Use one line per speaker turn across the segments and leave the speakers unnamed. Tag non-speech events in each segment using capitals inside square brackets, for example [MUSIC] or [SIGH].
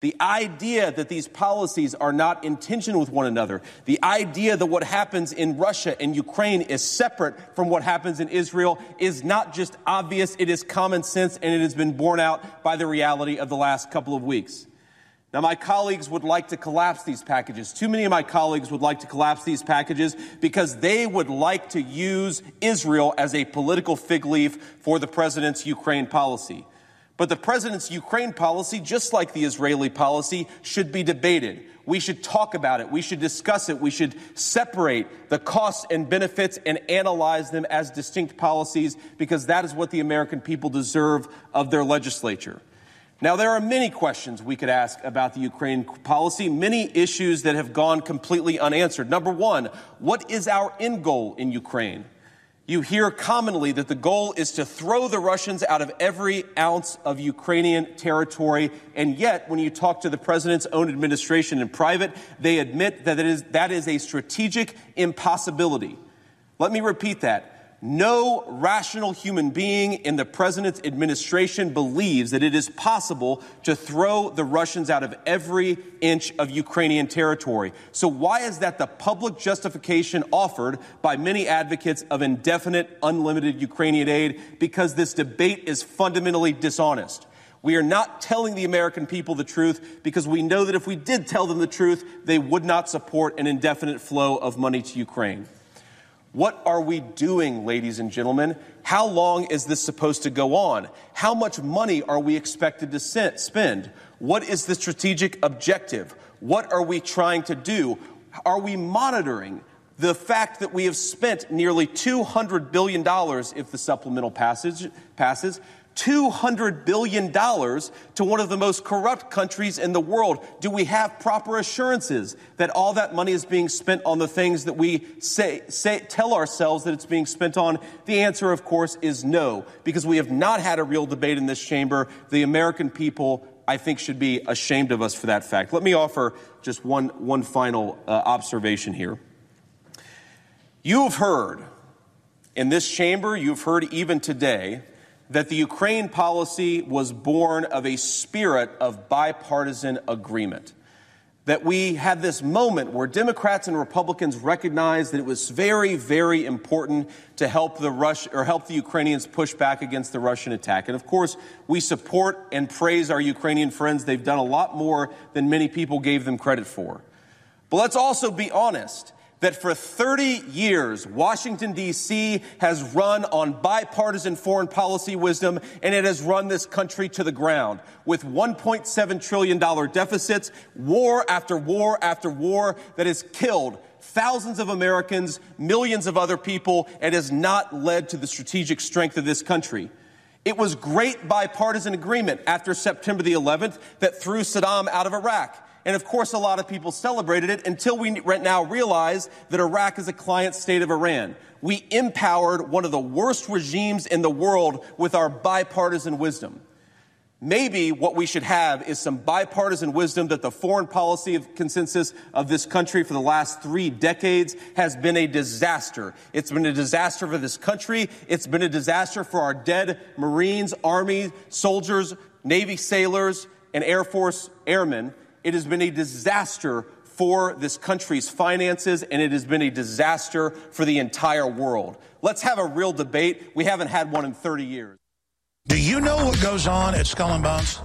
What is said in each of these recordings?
The idea that these policies are not in tension with one another, the idea that what happens in Russia and Ukraine is separate from what happens in Israel is not just obvious, it is common sense, and it has been borne out by the reality of the last couple of weeks. Now, my colleagues would like to collapse these packages. Too many of my colleagues would like to collapse these packages because they would like to use Israel as a political fig leaf for the president's Ukraine policy. But the president's Ukraine policy, just like the Israeli policy, should be debated. We should talk about it. We should discuss it. We should separate the costs and benefits and analyze them as distinct policies because that is what the American people deserve of their legislature. Now, there are many questions we could ask about the Ukraine policy, many issues that have gone completely unanswered. Number one, what is our end goal in Ukraine? You hear commonly that the goal is to throw the Russians out of every ounce of Ukrainian territory. And yet, when you talk to the president's own administration in private, they admit that it is, that is a strategic impossibility. Let me repeat that. No rational human being in the president's administration believes that it is possible to throw the Russians out of every inch of Ukrainian territory. So, why is that the public justification offered by many advocates of indefinite, unlimited Ukrainian aid? Because this debate is fundamentally dishonest. We are not telling the American people the truth because we know that if we did tell them the truth, they would not support an indefinite flow of money to Ukraine. What are we doing, ladies and gentlemen? How long is this supposed to go on? How much money are we expected to spend? What is the strategic objective? What are we trying to do? Are we monitoring the fact that we have spent nearly $200 billion if the supplemental passage passes $200 billion to one of the most corrupt countries in the world. Do we have proper assurances that all that money is being spent on the things that we say, say, tell ourselves that it's being spent on? The answer, of course, is no, because we have not had a real debate in this chamber. The American people, I think, should be ashamed of us for that fact. Let me offer just one, one final uh, observation here. You have heard in this chamber, you've heard even today, that the Ukraine policy was born of a spirit of bipartisan agreement. That we had this moment where Democrats and Republicans recognized that it was very, very important to help the Rush or help the Ukrainians push back against the Russian attack. And of course, we support and praise our Ukrainian friends. They've done a lot more than many people gave them credit for. But let's also be honest that for 30 years, Washington, D.C. has run on bipartisan foreign policy wisdom, and it has run this country to the ground with $1.7 trillion deficits, war after war after war that has killed thousands of Americans, millions of other people, and has not led to the strategic strength of this country. It was great bipartisan agreement after September the 11th that threw Saddam out of Iraq. And of course, a lot of people celebrated it until we now realize that Iraq is a client state of Iran. We empowered one of the worst regimes in the world with our bipartisan wisdom. Maybe what we should have is some bipartisan wisdom that the foreign policy of consensus of this country for the last three decades has been a disaster. It's been a disaster for this country. It's been a disaster for our dead Marines, Army, soldiers, Navy sailors, and Air Force airmen. It has been a disaster for this country's finances, and it has been a disaster for the entire world. Let's have a real debate. We haven't had one in 30 years.
Do you know what goes on at Skull and Bones?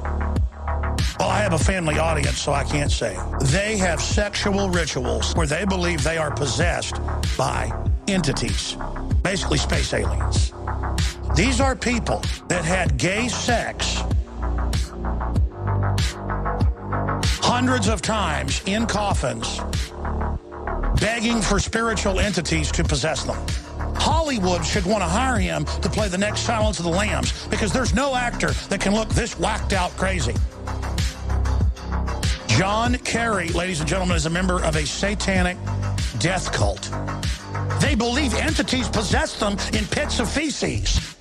Well, I have a family audience, so I can't say. They have sexual rituals where they believe they are possessed by entities, basically space aliens. These are people that had gay sex hundreds of times in coffins begging for spiritual entities to possess them. Hollywood should want to hire him to play the next Silence of the Lambs because there's no actor that can look this whacked out crazy. John Kerry, ladies and gentlemen, is a member of a satanic death cult. They believe entities possess them in pits of feces.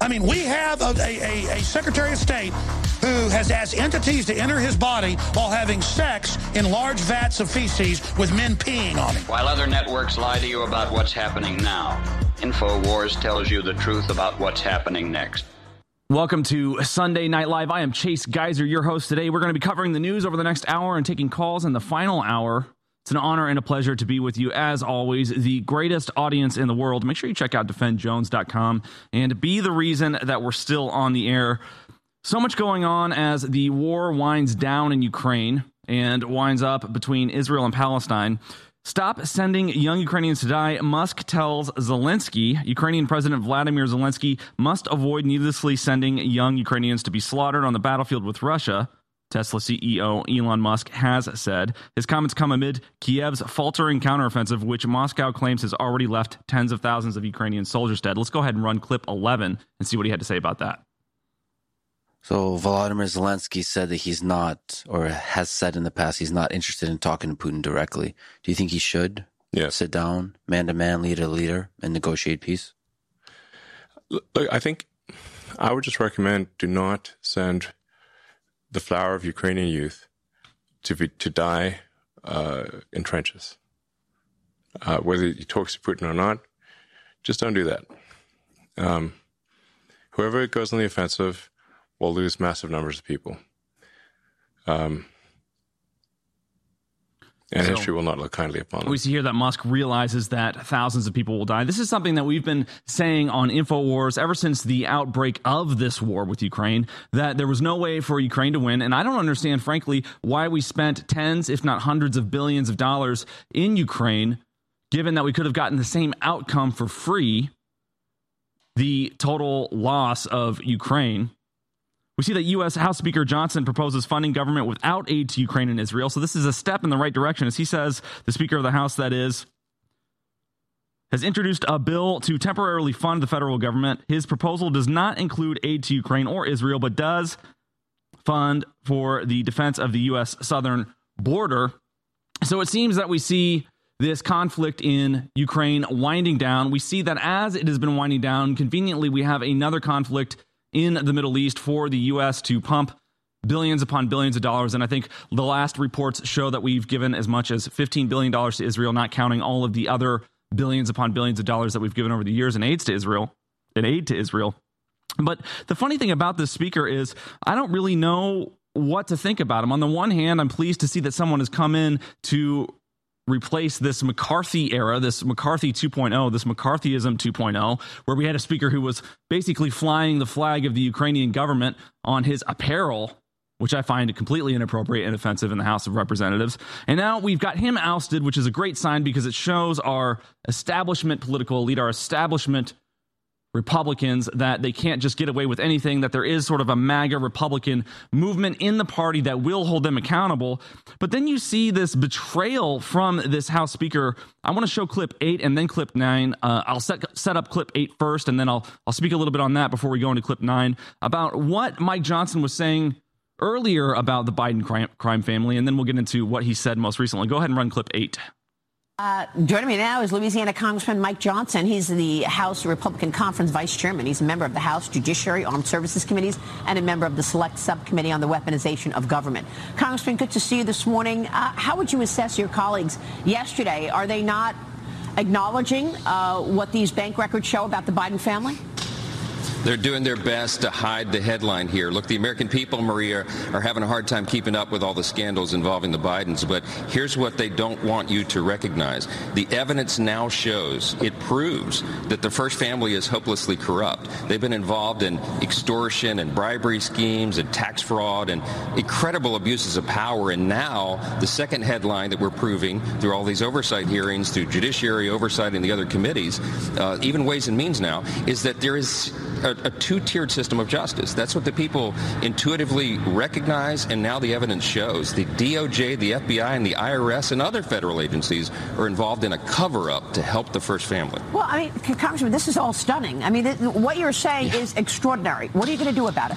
I mean, we have a, a, a, Secretary of State who has asked entities to enter his body while having sex in large vats of feces with men peeing on him.
While other networks lie to you about what's happening now, InfoWars tells you the truth about what's happening next.
Welcome to Sunday Night Live. I am Chase Geiser, your host today. We're going to be covering the news over the next hour and taking calls in the final hour. It's an honor and a pleasure to be with you, as always, the greatest audience in the world. Make sure you check out defendjones.com and be the reason that we're still on the air. So much going on as the war winds down in Ukraine and winds up between Israel and Palestine. Stop sending young Ukrainians to die, Musk tells Zelensky. Ukrainian President Vladimir Zelensky must avoid needlessly sending young Ukrainians to be slaughtered on the battlefield with Russia. Tesla CEO Elon Musk has said. His comments come amid Kiev's faltering counteroffensive, which Moscow claims has already left tens of thousands of Ukrainian soldiers dead. Let's go ahead and run clip 11 and see what he had to say about that.
So Volodymyr Zelensky said that he's not, or has said in the past, he's not interested in talking to Putin directly. Do you think he should
yes.
sit down, man to man, leader to leader, and negotiate peace?
Look, I think I would just recommend do not send the flower of Ukrainian youth to be, to die uh, in trenches. Uh, whether he talks to Putin or not, just don't do that. Um, whoever goes on the offensive will lose massive numbers of people. Um, and so, history will not look kindly upon them.
We see here that Musk realizes that thousands of people will die. This is something that we've been saying on InfoWars ever since the outbreak of this war with Ukraine, that there was no way for Ukraine to win. And I don't understand, frankly, why we spent tens, if not hundreds of billions of dollars in Ukraine, given that we could have gotten the same outcome for free the total loss of Ukraine we see that U.S. House Speaker Johnson proposes funding government without aid to Ukraine and Israel. So this is a step in the right direction. As he says, the Speaker of the House, that is, has introduced a bill to temporarily fund the federal government. His proposal does not include aid to Ukraine or Israel, but does fund for the defense of the U.S. southern border. So it seems that we see this conflict in Ukraine winding down. We see that as it has been winding down, conveniently, we have another conflict in the Middle East for the U.S. to pump billions upon billions of dollars. And I think the last reports show that we've given as much as $15 billion to Israel, not counting all of the other billions upon billions of dollars that we've given over the years in aids to Israel, in aid to Israel. But the funny thing about this speaker is I don't really know what to think about him. On the one hand, I'm pleased to see that someone has come in to replace this McCarthy era, this McCarthy 2.0, this McCarthyism 2.0, where we had a speaker who was basically flying the flag of the Ukrainian government on his apparel, which I find completely inappropriate and offensive in the House of Representatives. And now we've got him ousted, which is a great sign because it shows our establishment political elite, our establishment Republicans that they can't just get away with anything, that there is sort of a MAGA Republican movement in the party that will hold them accountable. But then you see this betrayal from this House Speaker. I want to show clip eight and then clip nine. Uh, I'll set, set up clip eight first, and then I'll, I'll speak a little bit on that before we go into clip nine about what Mike Johnson was saying earlier about the Biden crime, crime family, and then we'll get into what he said most recently. Go ahead and run clip eight.
Uh, joining me now is Louisiana Congressman Mike Johnson. He's the House Republican Conference Vice Chairman. He's a member of the House Judiciary, Armed Services Committees, and a member of the Select Subcommittee on the Weaponization of Government. Congressman, good to see you this morning. Uh, how would you assess your colleagues yesterday? Are they not acknowledging uh, what these bank records show about the Biden family?
They're doing their best to hide the headline here. Look, the American people, Maria, are having a hard time keeping up with all the scandals involving the Bidens, but here's what they don't want you to recognize. The evidence now shows, it proves that the first family is hopelessly corrupt. They've been involved in extortion and bribery schemes and tax fraud and incredible abuses of power. And now the second headline that we're proving through all these oversight hearings, through judiciary oversight and the other committees, uh, even Ways and Means now, is that there is a, a two-tiered system of justice. That's what the people intuitively recognize, and now the evidence shows. The DOJ, the FBI, and the IRS and other federal agencies are involved in a cover-up to help the first family.
Well, I mean, Congressman, this is all stunning. I mean, what you're saying yeah. is extraordinary. What are you going to do about it?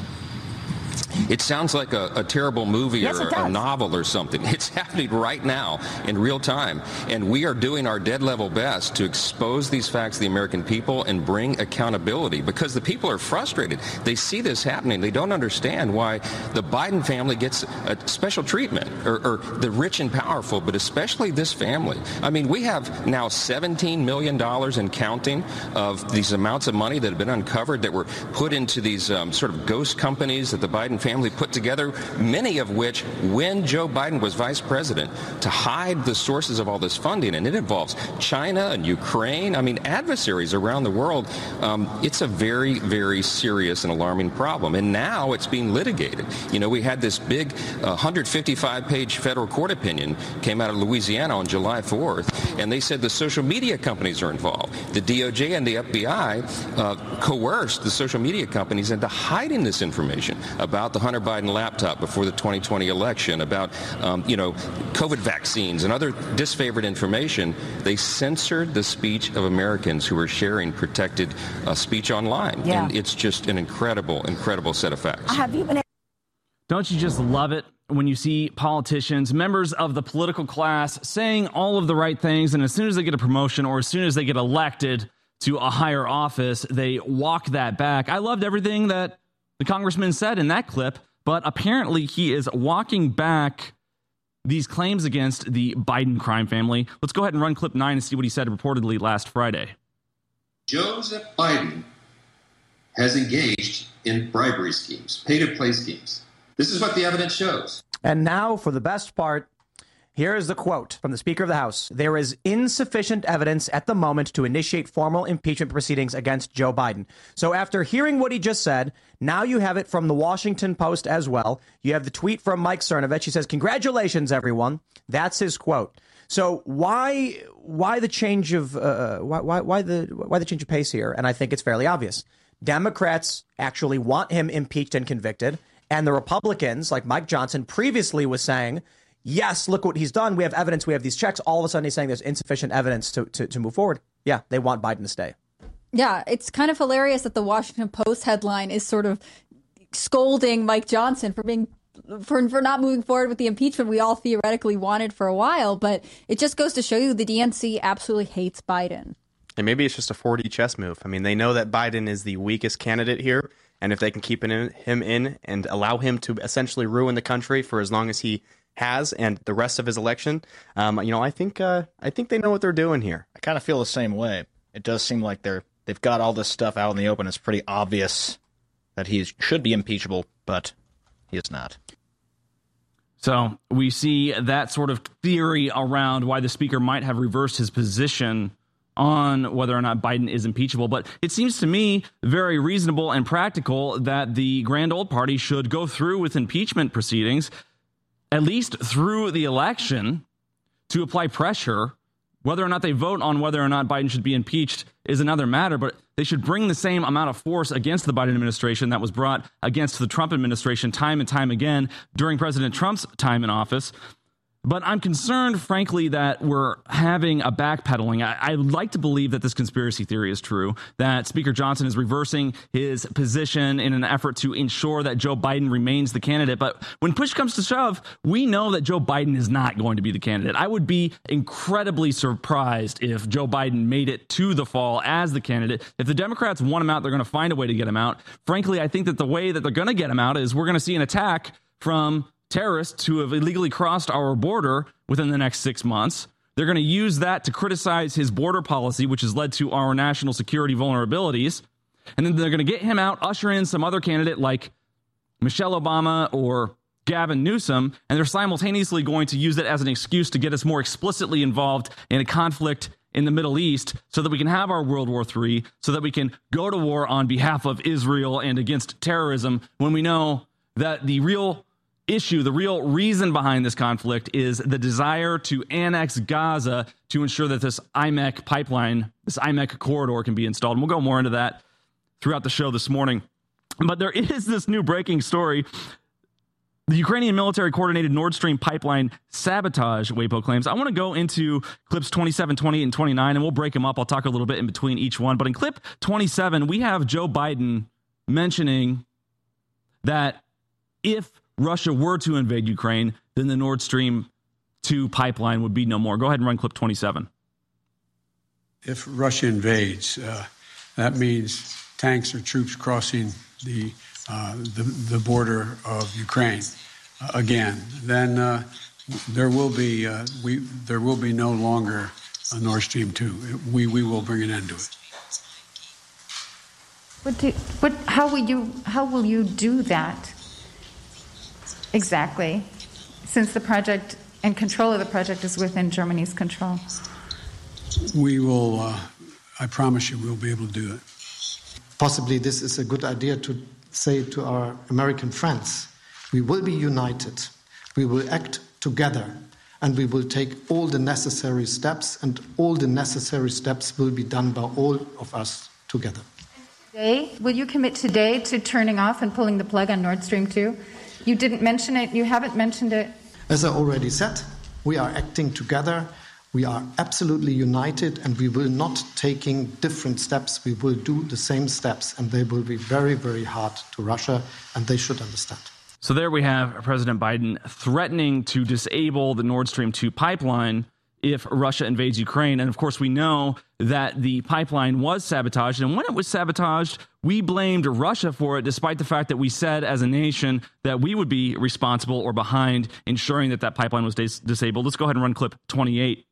It sounds like a, a terrible movie
yes,
or a novel or something. [LAUGHS] It's happening right now in real time. And we are doing our dead level best to expose these facts to the American people and bring accountability because the people are frustrated. They see this happening. They don't understand why the Biden family gets a special treatment or, or the rich and powerful, but especially this family. I mean, we have now $17 million and counting of these amounts of money that have been uncovered that were put into these um, sort of ghost companies that the Biden family put together, many of which, when Joe Biden was vice president, to hide the sources of all this funding. And it involves China and Ukraine. I mean, adversaries around the world. Um, it's a very, very serious and alarming problem. And now it's being litigated. You know, we had this big uh, 155 page federal court opinion came out of Louisiana on July 4th, and they said the social media companies are involved. The DOJ and the FBI uh, coerced the social media companies into hiding this information about the Hunter Biden laptop before the 2020 election, about, um, you know, COVID vaccines and other disfavored information. They censored the speech of Americans who were sharing protected uh, speech online.
Yeah.
And it's just an incredible, incredible set of facts.
Have you been
Don't you just love it when you see politicians, members of the political class, saying all of the right things, and as soon as they get a promotion or as soon as they get elected to a higher office, they walk that back? I loved everything that the congressman said in that clip, but apparently he is walking back these claims against the Biden crime family. Let's go ahead and run clip nine and see what he said reportedly last Friday.
Joseph Biden has engaged in bribery schemes, pay to play schemes. This is what the evidence shows.
And now for the best part. Here is the quote from the Speaker of the House. There is insufficient evidence at the moment to initiate formal impeachment proceedings against Joe Biden. So, after hearing what he just said, now you have it from the Washington Post as well. You have the tweet from Mike Cernovich. He says, Congratulations, everyone. That's his quote. So why why the change of uh, why, why why the why the change of pace here? And I think it's fairly obvious. Democrats actually want him impeached and convicted, and the Republicans, like Mike Johnson, previously was saying, "Yes, look what he's done. We have evidence. We have these checks." All of a sudden, he's saying there's insufficient evidence to to, to move forward. Yeah, they want Biden to stay.
Yeah, it's kind of hilarious that the Washington Post headline is sort of scolding Mike Johnson for being for for not moving forward with the impeachment we all theoretically wanted for a while, but it just goes to show you the DNC absolutely hates Biden.
And maybe it's just a 4D chess move. I mean, they know that Biden is the weakest candidate here, and if they can keep in, him in and allow him to essentially ruin the country for as long as he has and the rest of his election, um, you know, I think uh, I think they know what they're doing here.
I kind of feel the same way. It does seem like they're they've got all this stuff out in the open. It's pretty obvious that he should be impeachable, but he is not.
So we see that sort of theory around why the speaker might have reversed his position on whether or not Biden is impeachable. But it seems to me very reasonable and practical that the grand old party should go through with impeachment proceedings, at least through the election, to apply pressure. Whether or not they vote on whether or not Biden should be impeached is another matter, but they should bring the same amount of force against the Biden administration that was brought against the Trump administration time and time again during President Trump's time in office. But I'm concerned, frankly, that we're having a backpedaling. I, I like to believe that this conspiracy theory is true, that Speaker Johnson is reversing his position in an effort to ensure that Joe Biden remains the candidate. But when push comes to shove, we know that Joe Biden is not going to be the candidate. I would be incredibly surprised if Joe Biden made it to the fall as the candidate. If the Democrats want him out, they're going to find a way to get him out. Frankly, I think that the way that they're going to get him out is we're going to see an attack from terrorists who have illegally crossed our border within the next six months. They're going to use that to criticize his border policy, which has led to our national security vulnerabilities. And then they're going to get him out, usher in some other candidate like Michelle Obama or Gavin Newsom, and they're simultaneously going to use it as an excuse to get us more explicitly involved in a conflict in the Middle East so that we can have our World War III, so that we can go to war on behalf of Israel and against terrorism when we know that the real issue, the real reason behind this conflict is the desire to annex Gaza to ensure that this IMEC pipeline, this IMEC corridor can be installed. And we'll go more into that throughout the show this morning. But there is this new breaking story. The Ukrainian military coordinated Nord Stream pipeline sabotage, WAPO claims. I want to go into clips 27, 28, and 29, and we'll break them up. I'll talk a little bit in between each one. But in clip 27, we have Joe Biden mentioning that if Russia were to invade Ukraine, then the Nord Stream 2 pipeline would be no more. Go ahead and run clip 27.
If Russia invades, uh, that means tanks or troops crossing the, uh, the, the, border of Ukraine uh, again. Then uh, there will be uh, we there will be no longer a Nord Stream 2. We, we will bring an end to it.
What do, what, how, will you, how will you do that exactly, since the project and control of the project is within Germany's control?
We will, uh, I promise you, we'll be able to do it.
Possibly this is a good idea to say to our American friends we will be united, we will act together, and we will take all the necessary steps, and all the necessary steps will be done by all of us together.
Today, will you commit today to turning off and pulling the plug on Nord Stream 2? You didn't mention it, you haven't mentioned it.
As I already said, we are acting together. We are absolutely united and we will not taking different steps. We will do the same steps and they will be very, very hard to Russia and they should understand.
So there we have President Biden threatening to disable the Nord Stream 2 pipeline if Russia invades Ukraine. And of course, we know that the pipeline was sabotaged. And when it was sabotaged, we blamed Russia for it, despite the fact that we said as a nation that we would be responsible or behind ensuring that that pipeline was dis- disabled. Let's go ahead and run clip 28.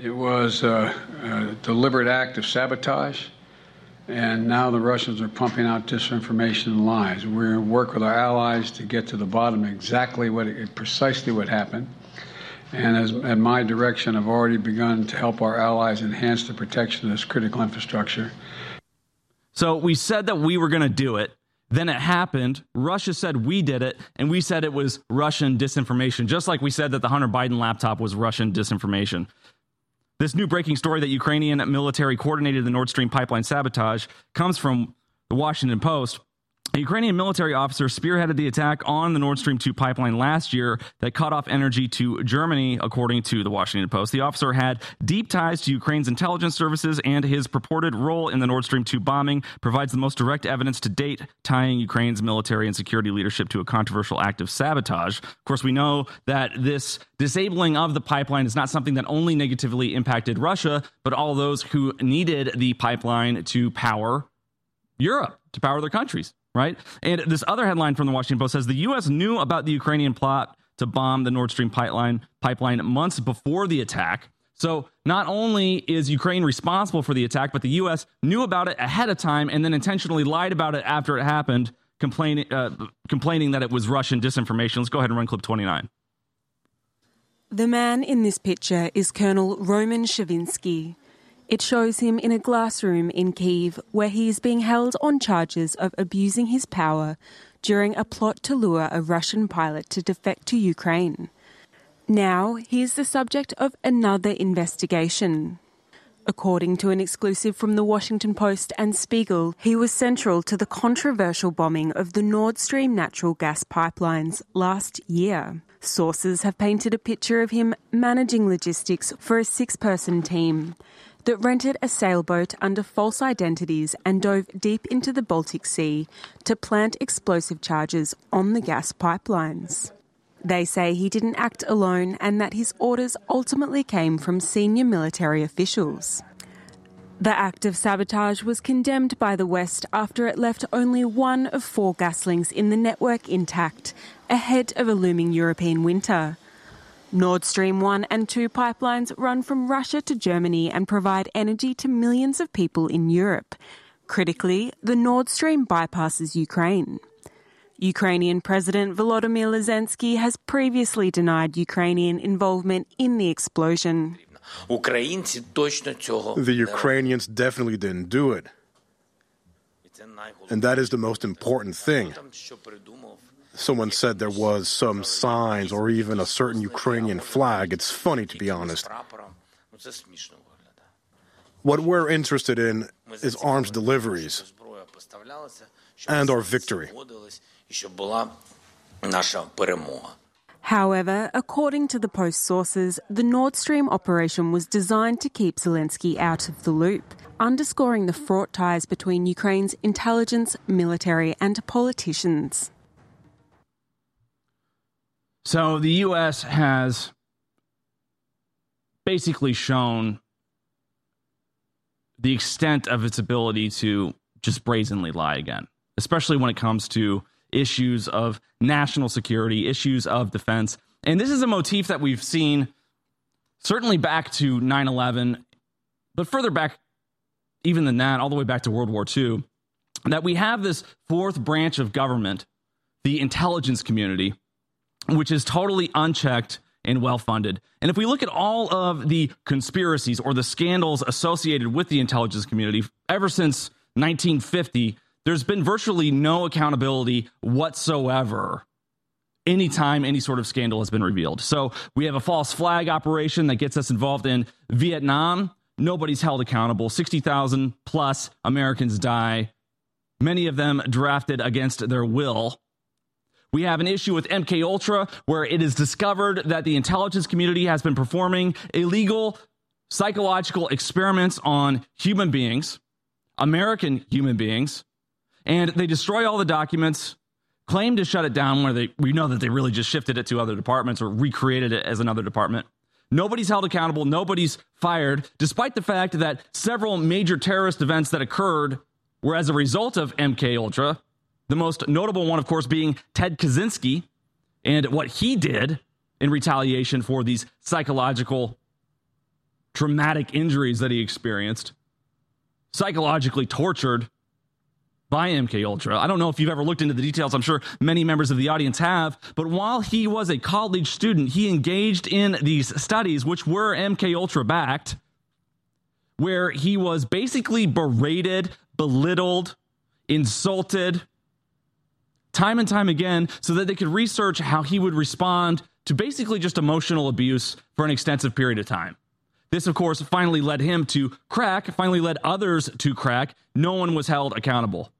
It was a, a deliberate act of sabotage. And now the Russians are pumping out disinformation and lies. We're going work with our allies to get to the bottom exactly what, precisely what happened. And as, at my direction, I've already begun to help our allies enhance the protection of this critical infrastructure.
So we said that we were going to do it. Then it happened. Russia said we did it, and we said it was Russian disinformation, just like we said that the Hunter Biden laptop was Russian disinformation. This new breaking story that Ukrainian military coordinated the Nord Stream pipeline sabotage comes from the Washington Post. A Ukrainian military officer spearheaded the attack on the Nord Stream 2 pipeline last year that cut off energy to Germany, according to the Washington Post. The officer had deep ties to Ukraine's intelligence services, and his purported role in the Nord Stream 2 bombing provides the most direct evidence to date tying Ukraine's military and security leadership to a controversial act of sabotage. Of course, we know that this disabling of the pipeline is not something that only negatively impacted Russia, but all those who needed the pipeline to power Europe, to power their countries right? And this other headline from the Washington Post says the U.S. knew about the Ukrainian plot to bomb the Nord Stream pipeline pipeline months before the attack. So not only is Ukraine responsible for the attack, but the U.S. knew about it ahead of time and then intentionally lied about it after it happened, complaining uh, complaining that it was Russian disinformation. Let's go ahead and run clip 29.
The man in this picture is Colonel Roman Chervinsky, it shows him in a glass room in Kiev where he is being held on charges of abusing his power during a plot to lure a Russian pilot to defect to Ukraine. Now he is the subject of another investigation. According to an exclusive from the Washington Post and Spiegel, he was central to the controversial bombing of the Nord Stream natural gas pipelines last year. Sources have painted a picture of him managing logistics for a six person team that rented a sailboat under false identities and dove deep into the Baltic Sea to plant explosive charges on the gas pipelines. They say he didn't act alone and that his orders ultimately came from senior military officials. The act of sabotage was condemned by the West after it left only one of four gas links in the network intact, ahead of a looming European winter. Nord Stream 1 and 2 pipelines run from Russia to Germany and provide energy to millions of people in Europe. Critically, the Nord Stream bypasses Ukraine. Ukrainian President Volodymyr Zelensky has previously denied Ukrainian involvement in the explosion.
The Ukrainians definitely didn't do it. And that is the most important thing. Someone said there was some signs or even a certain Ukrainian flag. It's funny, to be honest. What we're interested in is arms deliveries and our victory.
However, according to the Post sources, the Nord Stream operation was designed to keep Zelensky out of the loop, underscoring the fraught ties between Ukraine's intelligence, military, and politicians.
So the U.S. has basically shown the extent of its ability to just brazenly lie again, especially when it comes to issues of national security, issues of defense. And this is a motif that we've seen certainly back to 9 11, but further back, even than that, all the way back to World War II, that we have this fourth branch of government, the intelligence community, which is totally unchecked and well funded. And if we look at all of the conspiracies or the scandals associated with the intelligence community ever since 1950, there's been virtually no accountability whatsoever anytime any sort of scandal has been revealed. So we have a false flag operation that gets us involved in Vietnam. Nobody's held accountable. 60,000 plus Americans die, many of them drafted against their will. We have an issue with MK Ultra where it is discovered that the intelligence community has been performing illegal psychological experiments on human beings, American human beings, and they destroy all the documents, claim to shut it down where they we know that they really just shifted it to other departments or recreated it as another department. Nobody's held accountable, nobody's fired, despite the fact that several major terrorist events that occurred were as a result of MK Ultra the most notable one, of course, being Ted Kaczynski and what he did in retaliation for these psychological traumatic injuries that he experienced, psychologically tortured by MK Ultra. I don't know if you've ever looked into the details. I'm sure many members of the audience have, but while he was a college student, he engaged in these studies which were MK Ultra backed where he was basically berated, belittled, insulted, time and time again so that they could research how he would respond to basically just emotional abuse for an extensive period of time. This, of course, finally led him to crack, finally led others to crack. No one was held accountable.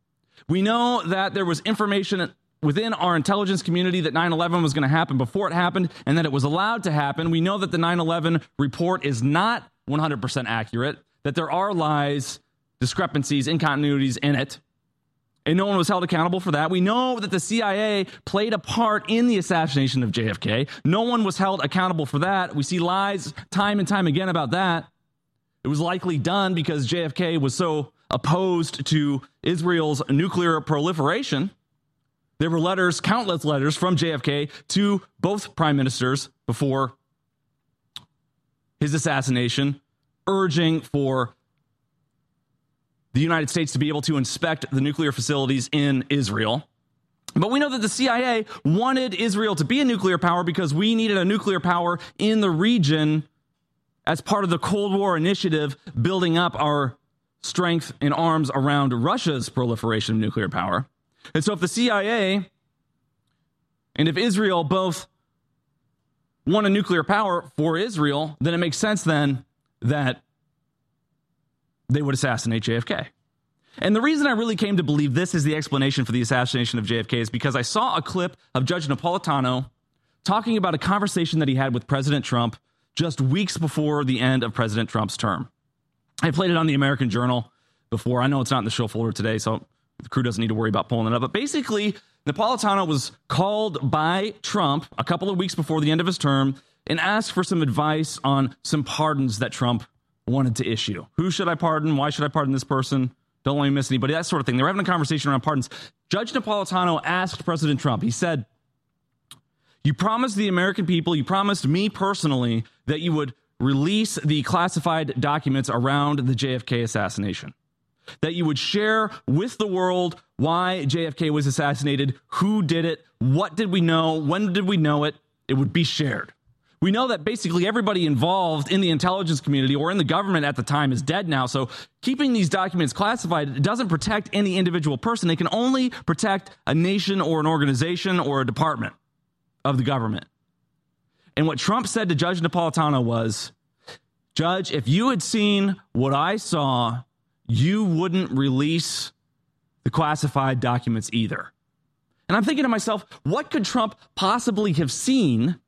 We know that there was information within our intelligence community that 9 11 was going to happen before it happened and that it was allowed to happen. We know that the 9 11 report is not 100% accurate, that there are lies, discrepancies, incontinuities in it and no one was held accountable for that. We know that the CIA played a part in the assassination of JFK. No one was held accountable for that. We see lies time and time again about that. It was likely done because JFK was so opposed to Israel's nuclear proliferation. There were letters, countless letters from JFK to both prime ministers before his assassination, urging for the United States to be able to inspect the nuclear facilities in Israel. But we know that the CIA wanted Israel to be a nuclear power because we needed a nuclear power in the region as part of the Cold War initiative, building up our strength in arms around Russia's proliferation of nuclear power. And so, if the CIA and if Israel both want a nuclear power for Israel, then it makes sense then that they would assassinate JFK. And the reason I really came to believe this is the explanation for the assassination of JFK is because I saw a clip of Judge Napolitano talking about a conversation that he had with President Trump just weeks before the end of President Trump's term. I played it on the American Journal before. I know it's not in the show folder today, so the crew doesn't need to worry about pulling it up. But basically, Napolitano was called by Trump a couple of weeks before the end of his term and asked for some advice on some pardons that Trump wanted to issue. Who should I pardon? Why should I pardon this person? Don't let me miss anybody. That sort of thing. They were having a conversation around pardons. Judge Napolitano asked President Trump, he said, You promised the American people, you promised me personally that you would release the classified documents around the JFK assassination, that you would share with the world why JFK was assassinated, who did it, what did we know, when did we know it. It would be shared. We know that basically everybody involved in the intelligence community or in the government at the time is dead now. So keeping these documents classified doesn't protect any individual person. It can only protect a nation or an organization or a department of the government. And what Trump said to Judge Napolitano was Judge, if you had seen what I saw, you wouldn't release the classified documents either. And I'm thinking to myself, what could Trump possibly have seen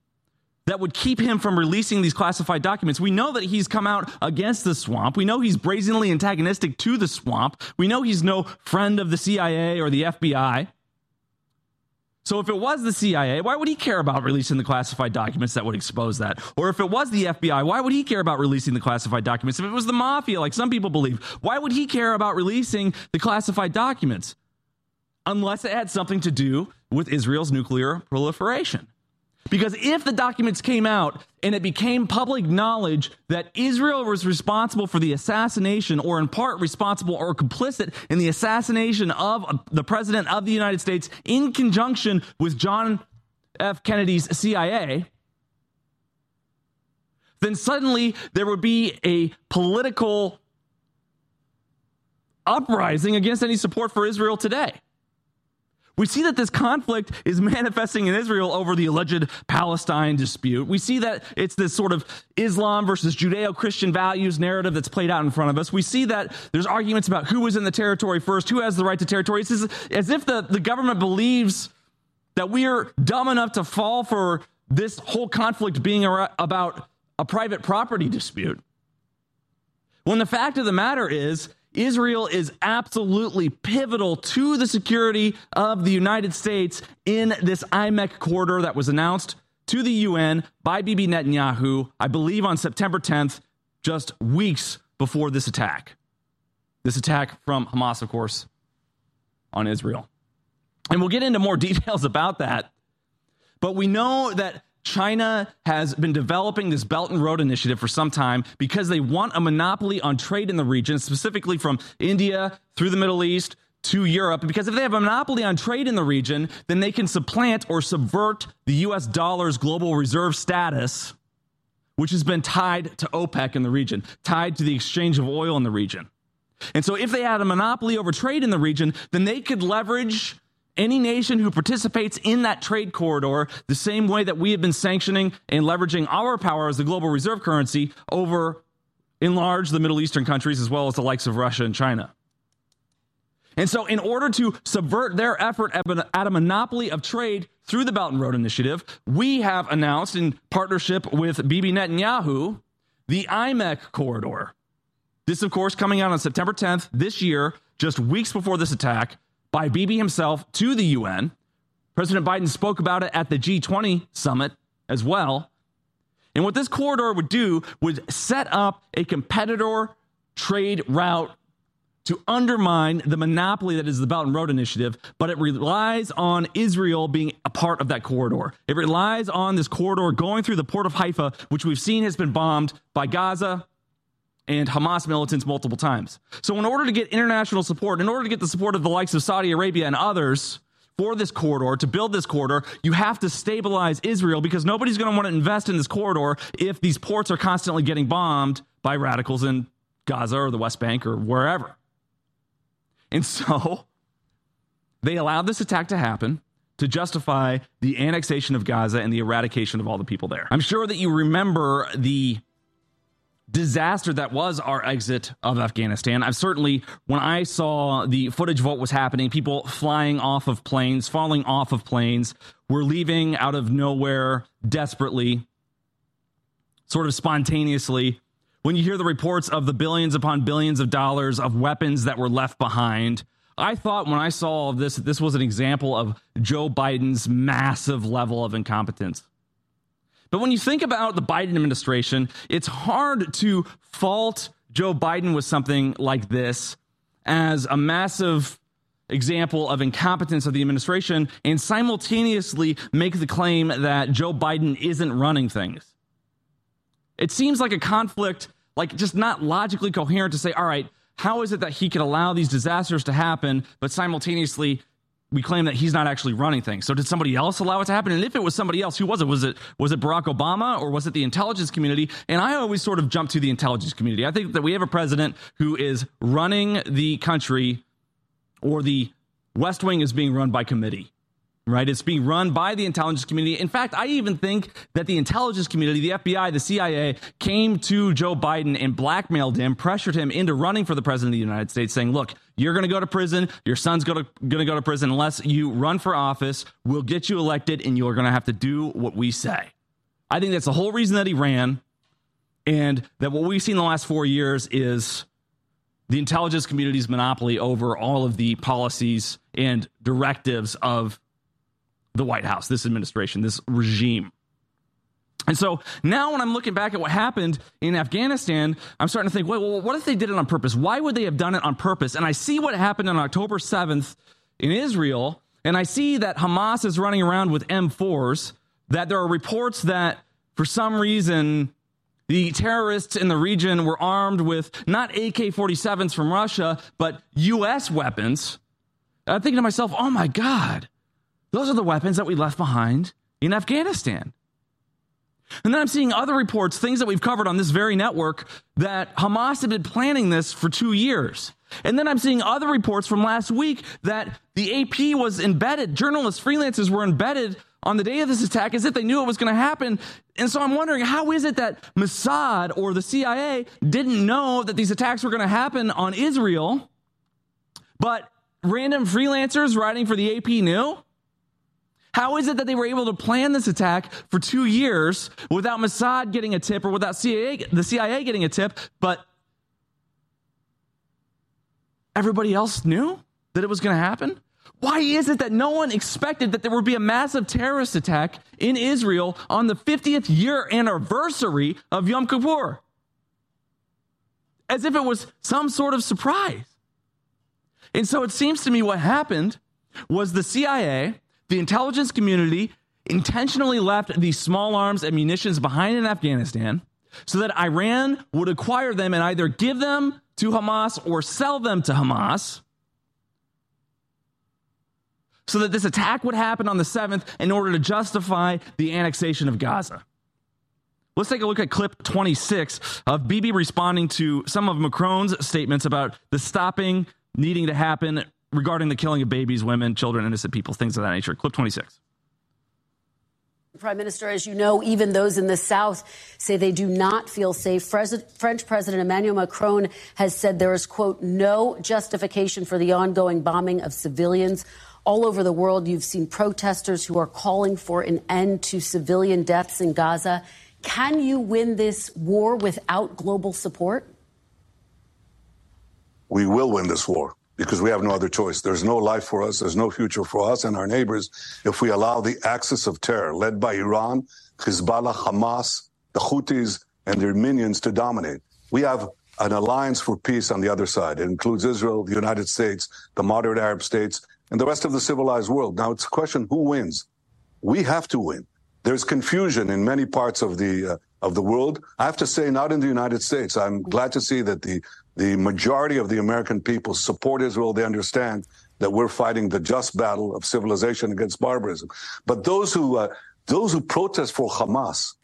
that would keep him from releasing these classified documents. We know that he's come out against the swamp. We know he's brazenly antagonistic to the swamp. We know he's no friend of the CIA or the FBI. So if it was the CIA, why would he care about releasing the classified documents that would expose that? Or if it was the FBI, why would he care about releasing the classified documents? If it was the mafia, like some people believe, why would he care about releasing the classified documents? Unless it had something to do with Israel's nuclear proliferation. Because if the documents came out and it became public knowledge that Israel was responsible for the assassination, or in part responsible or complicit in the assassination of the President of the United States in conjunction with John F. Kennedy's CIA, then suddenly there would be a political uprising against any support for Israel today. We see that this conflict is manifesting in Israel over the alleged Palestine dispute. We see that it's this sort of Islam versus Judeo Christian values narrative that's played out in front of us. We see that there's arguments about who was in the territory first, who has the right to territory. It's as if the, the government believes that we are dumb enough to fall for this whole conflict being about a private property dispute. When the fact of the matter is, Israel is absolutely pivotal to the security of the United States in this IMEC corridor that was announced to the UN by Bibi Netanyahu, I believe on September 10th, just weeks before this attack. This attack from Hamas, of course, on Israel. And we'll get into more [LAUGHS] details about that. But we know that China has been developing this Belt and Road Initiative for some time because they want a monopoly on trade in the region, specifically from India through the Middle East to Europe. Because if they have a monopoly on trade in the region, then they can supplant or subvert the US dollar's global reserve status, which has been tied to OPEC in the region, tied to the exchange of oil in the region. And so if they had a monopoly over trade in the region, then they could leverage any nation who participates in that trade corridor, the same way that we have been sanctioning and leveraging our power as the global reserve currency over, in large, the Middle Eastern countries as well as the likes of Russia and China. And so, in order to subvert their effort at a monopoly of trade through the Belt and Road Initiative, we have announced in partnership with Bibi Netanyahu the IMEC corridor. This, of course, coming out on September 10th this year, just weeks before this attack, by Bibi himself to the UN. President Biden spoke about it at the G20 summit as well. And what this corridor would do would set up a competitor trade route to undermine the monopoly that is the Belt and Road Initiative, but it relies on Israel being a part of that corridor. It relies on this corridor going through the port of Haifa, which we've seen has been bombed by Gaza, and Hamas militants multiple times. So, in order to get international support, in order to get the support of the likes of Saudi Arabia and others for this corridor, to build this corridor, you have to stabilize Israel because nobody's going to want to invest in this corridor if these ports are constantly getting bombed by radicals in Gaza or the West Bank or wherever. And so, they allowed this attack to happen to justify the annexation of Gaza and the eradication of all the people there. I'm sure that you remember the disaster that was our exit of Afghanistan. I've certainly, when I saw the footage of what was happening, people flying off of planes, falling off of planes, were leaving out of nowhere desperately, sort of spontaneously. When you hear the reports of the billions upon billions of dollars of weapons that were left behind, I thought when I saw this, this was an example of Joe Biden's massive level of incompetence. But when you think about the Biden administration, it's hard to fault Joe Biden with something like this as a massive example of incompetence of the administration and simultaneously make the claim that Joe Biden isn't running things. It seems like a conflict, like just not logically coherent to say, all right, how is it that he can allow these disasters to happen, but simultaneously we claim that he's not actually running things. So did somebody else allow it to happen? And if it was somebody else, who was it? Was it was it Barack Obama or was it the intelligence community? And I always sort of jump to the intelligence community. I think that we have a president who is running the country or the West Wing is being run by committee right? It's being run by the intelligence community. In fact, I even think that the intelligence community, the FBI, the CIA, came to Joe Biden and blackmailed him, pressured him into running for the president of the United States, saying, look, you're going to go to prison. Your son's going to go to prison unless you run for office. We'll get you elected and you're going to have to do what we say. I think that's the whole reason that he ran. And that what we've seen the last four years is the intelligence community's monopoly over all of the policies and directives of the White House, this administration, this regime. And so now when I'm looking back at what happened in Afghanistan, I'm starting to think, wait, well, what if they did it on purpose? Why would they have done it on purpose? And I see what happened on October 7th in Israel, and I see that Hamas is running around with M4s, that there are reports that for some reason the terrorists in the region were armed with not AK 47s from Russia, but US weapons. I'm thinking to myself, oh my God, those are the weapons that we left behind in Afghanistan. And then I'm seeing other reports, things that we've covered on this very network, that Hamas had been planning this for two years. And then I'm seeing other reports from last week that the AP was embedded, journalists, freelancers were embedded on the day of this attack as if they knew it was going to happen. And so I'm wondering how is it that Mossad or the CIA didn't know that these attacks were going to happen on Israel, but random freelancers writing for the AP knew? How is it that they were able to plan this attack for two years without Mossad getting a tip or without CIA, the CIA getting a tip, but everybody else knew that it was going to happen? Why is it that no one expected that there would be a massive terrorist attack in Israel on the 50th year anniversary of Yom Kippur? As if it was some sort of surprise. And so it seems to me what happened was the CIA the intelligence community intentionally left these small arms and munitions behind in Afghanistan so that Iran would acquire them and either give them to Hamas or sell them to Hamas so that this attack would happen on the 7th in order to justify the annexation of Gaza. Let's take a look at clip 26 of Bibi responding to some of Macron's statements about the stopping needing to happen regarding the killing of babies, women, children, innocent people, things of that nature. Clip 26.
Prime Minister, as you know, even those in the South say they do not feel safe. French President Emmanuel Macron has said there is, quote, no justification for the ongoing bombing of civilians. All over the world, you've seen protesters who are calling for an end to civilian deaths in Gaza. Can you win this war without global support?
We will win this war because we have no other choice. There's no life for us. There's no future for us and our neighbors if we allow the axis of terror led by Iran, Hezbollah, Hamas, the Houthis, and their minions to dominate. We have an alliance for peace on the other side. It includes Israel, the United States, the moderate Arab states, and the rest of the civilized world. Now it's a question who wins. We have to win. There's confusion in many parts of the uh, of the world. I have to say, not in the United States. I'm glad to see that the the majority of the American people support Israel. They understand that we're fighting the just battle of civilization against barbarism. But those who uh, those who protest for Hamas,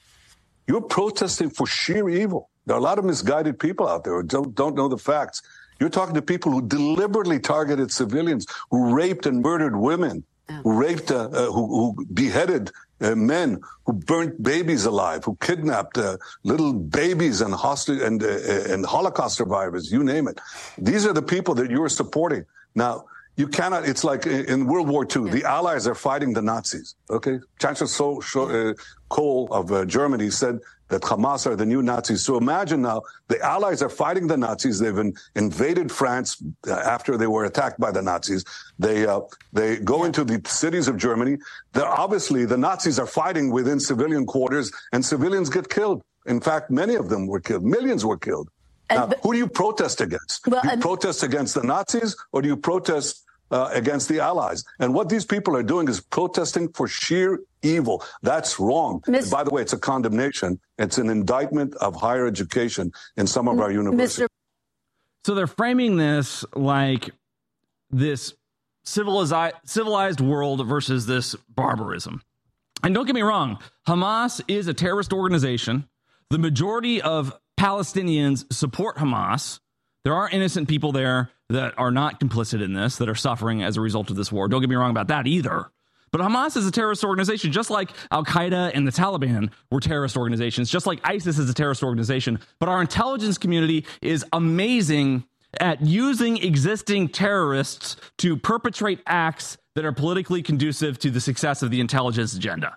you're protesting for sheer evil. There are a lot of misguided people out there who don't, don't know the facts. You're talking to people who deliberately targeted civilians, who raped and murdered women, who raped, uh, uh, who, who, beheaded uh, men, who burnt babies alive, who kidnapped uh, little babies and hostage and uh, uh, and Holocaust survivors. You name it. These are the people that you're supporting now. You cannot. It's like in World War II. Yeah. The Allies are fighting the Nazis. Okay, Chancellor Scholz of Germany said that Hamas are the new Nazis. So imagine now the Allies are fighting the Nazis. They've in, invaded France uh, after they were attacked by the Nazis. They uh, they go into the cities of Germany. They're obviously the Nazis are fighting within civilian quarters, and civilians get killed. In fact, many of them were killed. Millions were killed. Now, who do you protest against? Well, do you protest against the Nazis, or do you protest uh, against the Allies. And what these people are doing is protesting for sheer evil. That's wrong. By the way, it's a condemnation. It's an indictment of higher education in some of our universities. Mr.
So they're framing this like this civilized civilized world versus this barbarism. And don't get me wrong, Hamas is a terrorist organization. The majority of Palestinians support Hamas. There are innocent people there that are not complicit in this, that are suffering as a result of this war. Don't get me wrong about that either. But Hamas is a terrorist organization, just like Al Qaeda and the Taliban were terrorist organizations, just like ISIS is a terrorist organization. But our intelligence community is amazing at using existing terrorists to perpetrate acts that are politically conducive to the success of the intelligence agenda.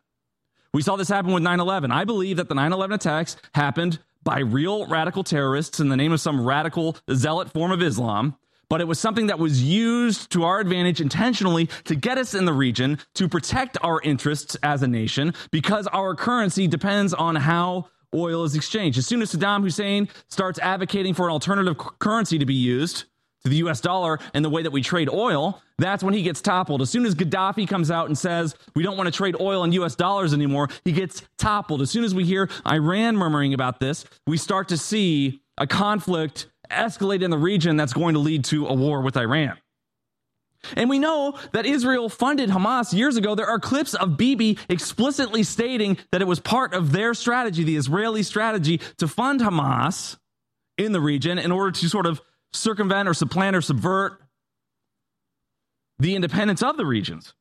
We saw this happen with 9 11. I believe that the 9 11 attacks happened by real radical terrorists in the name of some radical zealot form of Islam but it was something that was used to our advantage intentionally to get us in the region, to protect our interests as a nation, because our currency depends on how oil is exchanged. As soon as Saddam Hussein starts advocating for an alternative currency to be used, to the US dollar and the way that we trade oil, that's when he gets toppled. As soon as Gaddafi comes out and says, we don't want to trade oil in US dollars anymore, he gets toppled. As soon as we hear Iran murmuring about this, we start to see a conflict escalate in the region that's going to lead to a war with Iran. And we know that Israel funded Hamas years ago. There are clips of Bibi explicitly stating that it was part of their strategy, the Israeli strategy, to fund Hamas in the region in order to sort of circumvent or supplant or subvert the independence of the regions.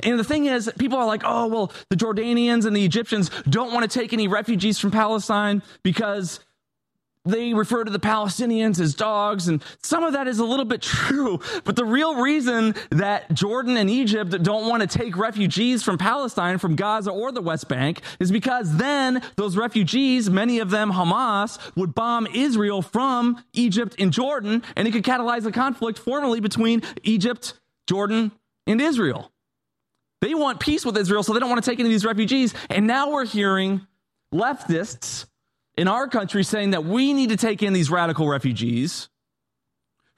And the thing is, people are like, oh, well, the Jordanians and the Egyptians don't want to take any refugees from Palestine because they refer to the Palestinians as dogs, and some of that is a little bit [LAUGHS] true. But the real reason that Jordan and Egypt don't want to take refugees from Palestine, from Gaza or the West Bank, is because then those refugees, many of them Hamas, would bomb Israel from Egypt and Jordan, and it could catalyze a conflict formally between Egypt, Jordan, and Israel. They want peace with Israel, so they don't want to take any of these refugees. And now we're hearing leftists in our country saying that we need to take in these radical refugees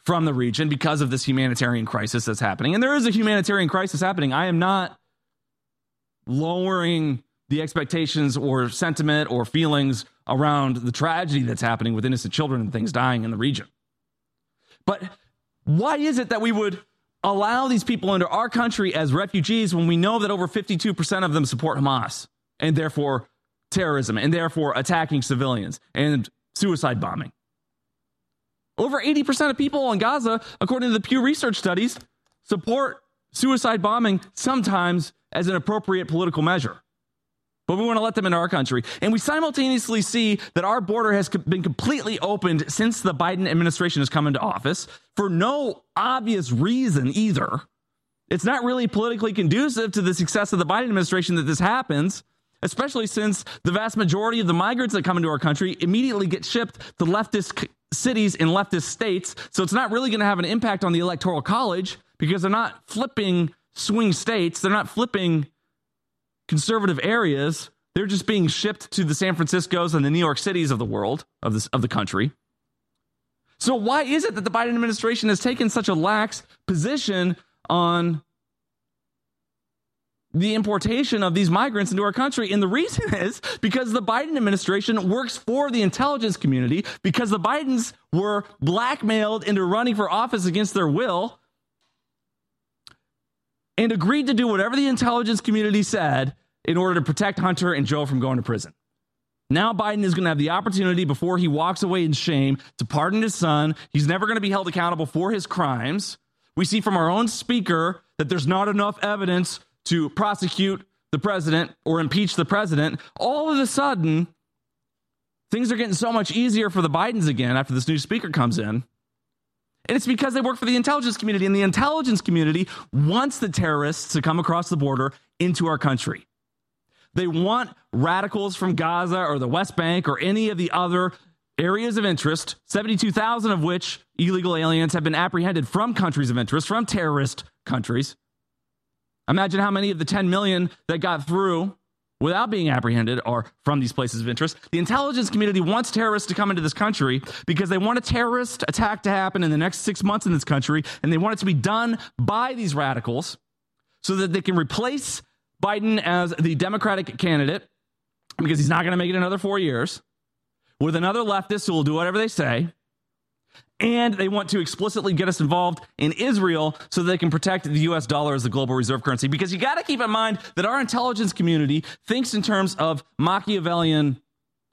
from the region because of this humanitarian crisis that's happening. And there is a humanitarian crisis happening. I am not lowering the expectations or sentiment or feelings around the tragedy that's happening with innocent children and things dying in the region. But why is it that we would allow these people into our country as refugees when we know that over 52% of them support Hamas and therefore terrorism and therefore attacking civilians and suicide bombing. Over 80% of people in Gaza, according to the Pew Research studies, support suicide bombing sometimes as an appropriate political measure. But we want to let them into our country. And we simultaneously see that our border has been completely opened since the Biden administration has come into office for no obvious reason either. It's not really politically conducive to the success of the Biden administration that this happens especially since the vast majority of the migrants that come into our country immediately get shipped to leftist cities in leftist states. So it's not really going to have an impact on the electoral college because they're not flipping swing states, they're not flipping conservative areas. They're just being shipped to the San Franciscos and the New York cities of the world, of this of the country. So why is it that the Biden administration has taken such a lax position on the importation of these migrants into our country. And the reason [LAUGHS] is because the Biden administration works for the intelligence community, because the Bidens were blackmailed into running for office against their will and agreed to do whatever the intelligence community said in order to protect Hunter and Joe from going to prison. Now Biden is going to have the opportunity before he walks away in shame to pardon his son. He's never going to be held accountable for his crimes. We see from our own speaker that there's not enough evidence to prosecute the president or impeach the president, all of a sudden, things are getting so much easier for the Bidens again after this new speaker comes in. And it's because they work for the intelligence community, and the intelligence community wants the terrorists to come across the border into our country. They want radicals from Gaza or the West Bank or any of the other areas of interest, 72,000 of which illegal aliens have been apprehended from countries of interest, from terrorist countries. Imagine how many of the 10 million that got through without being apprehended are from these places of interest. The intelligence community wants terrorists to come into this country because they want a terrorist attack to happen in the next six months in this country, and they want it to be done by these radicals so that they can replace Biden as the Democratic candidate because he's not going to make it another four years with another leftist who will do whatever they say and they want to explicitly get us involved in Israel so they can protect the US dollar as the global reserve currency. Because you got to keep in mind that our intelligence community thinks in terms of Machiavellian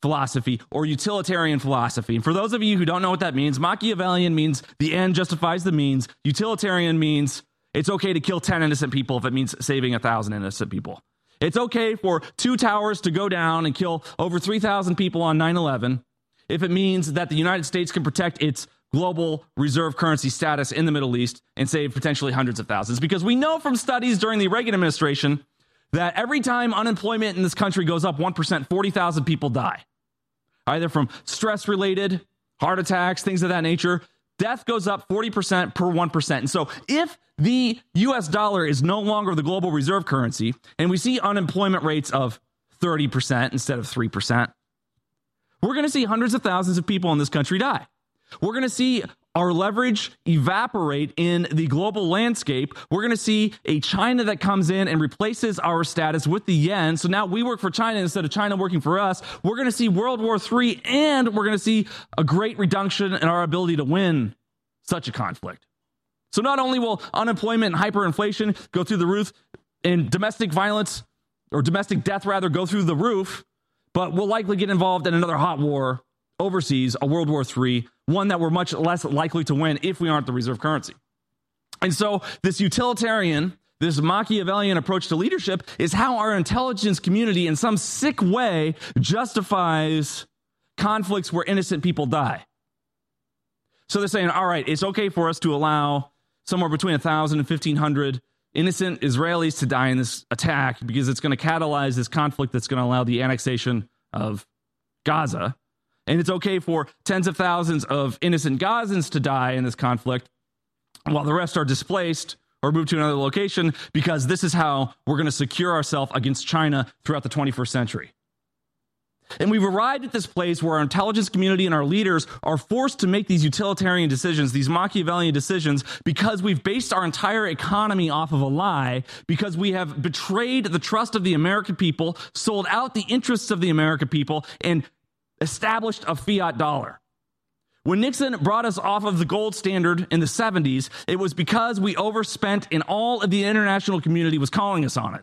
philosophy or utilitarian philosophy. And for those of you who don't know what that means, Machiavellian means the end justifies the means, utilitarian means it's okay to kill 10 innocent people if it means saving a 1,000 innocent people. It's okay for two towers to go down and kill over 3,000 people on 9 11 if it means that the United States can protect its global reserve currency status in the Middle East and save potentially hundreds of thousands. Because we know from studies during the Reagan administration that every time unemployment in this country goes up 1%, 40,000 people die, either from stress related, heart attacks, things of that nature. death goes up 40% per 1%. And so if the US dollar is no longer the global reserve currency and we see unemployment rates of 30% instead of 3%, we're going to see hundreds of thousands of people in this country die. We're going to see our leverage evaporate in the global landscape. We're going to see a China that comes in and replaces our status with the yen. So now we work for China instead of China working for us. We're going to see World War III and we're going to see a great reduction in our ability to win such a conflict. So not only will unemployment and hyperinflation go through the roof and domestic violence or domestic death rather go through the roof, but we'll likely get involved in another hot war overseas, a World War III, one that we're much less likely to win if we aren't the reserve currency. And so, this utilitarian, this Machiavellian approach to leadership is how our intelligence community, in some sick way, justifies conflicts where innocent people die. So they're saying, all right, it's okay for us to allow somewhere between 1,000 and 1,500 innocent Israelis to die in this attack because it's going to catalyze this conflict that's going to allow the annexation of Gaza. And it's okay for tens of thousands of innocent Gazans to die in this conflict while the rest are displaced or moved to another location because this is how we're going to secure ourselves against China throughout the 21st century. And we've arrived at this place where our intelligence community and our leaders are forced to make these utilitarian decisions, these Machiavellian decisions, because we've based our entire economy off of a lie, because we have betrayed the trust of the American people, sold out the interests of the American people, and established a fiat dollar. When Nixon brought us off of the gold standard in the 70s, it was because we overspent and all of the international community was calling us on it.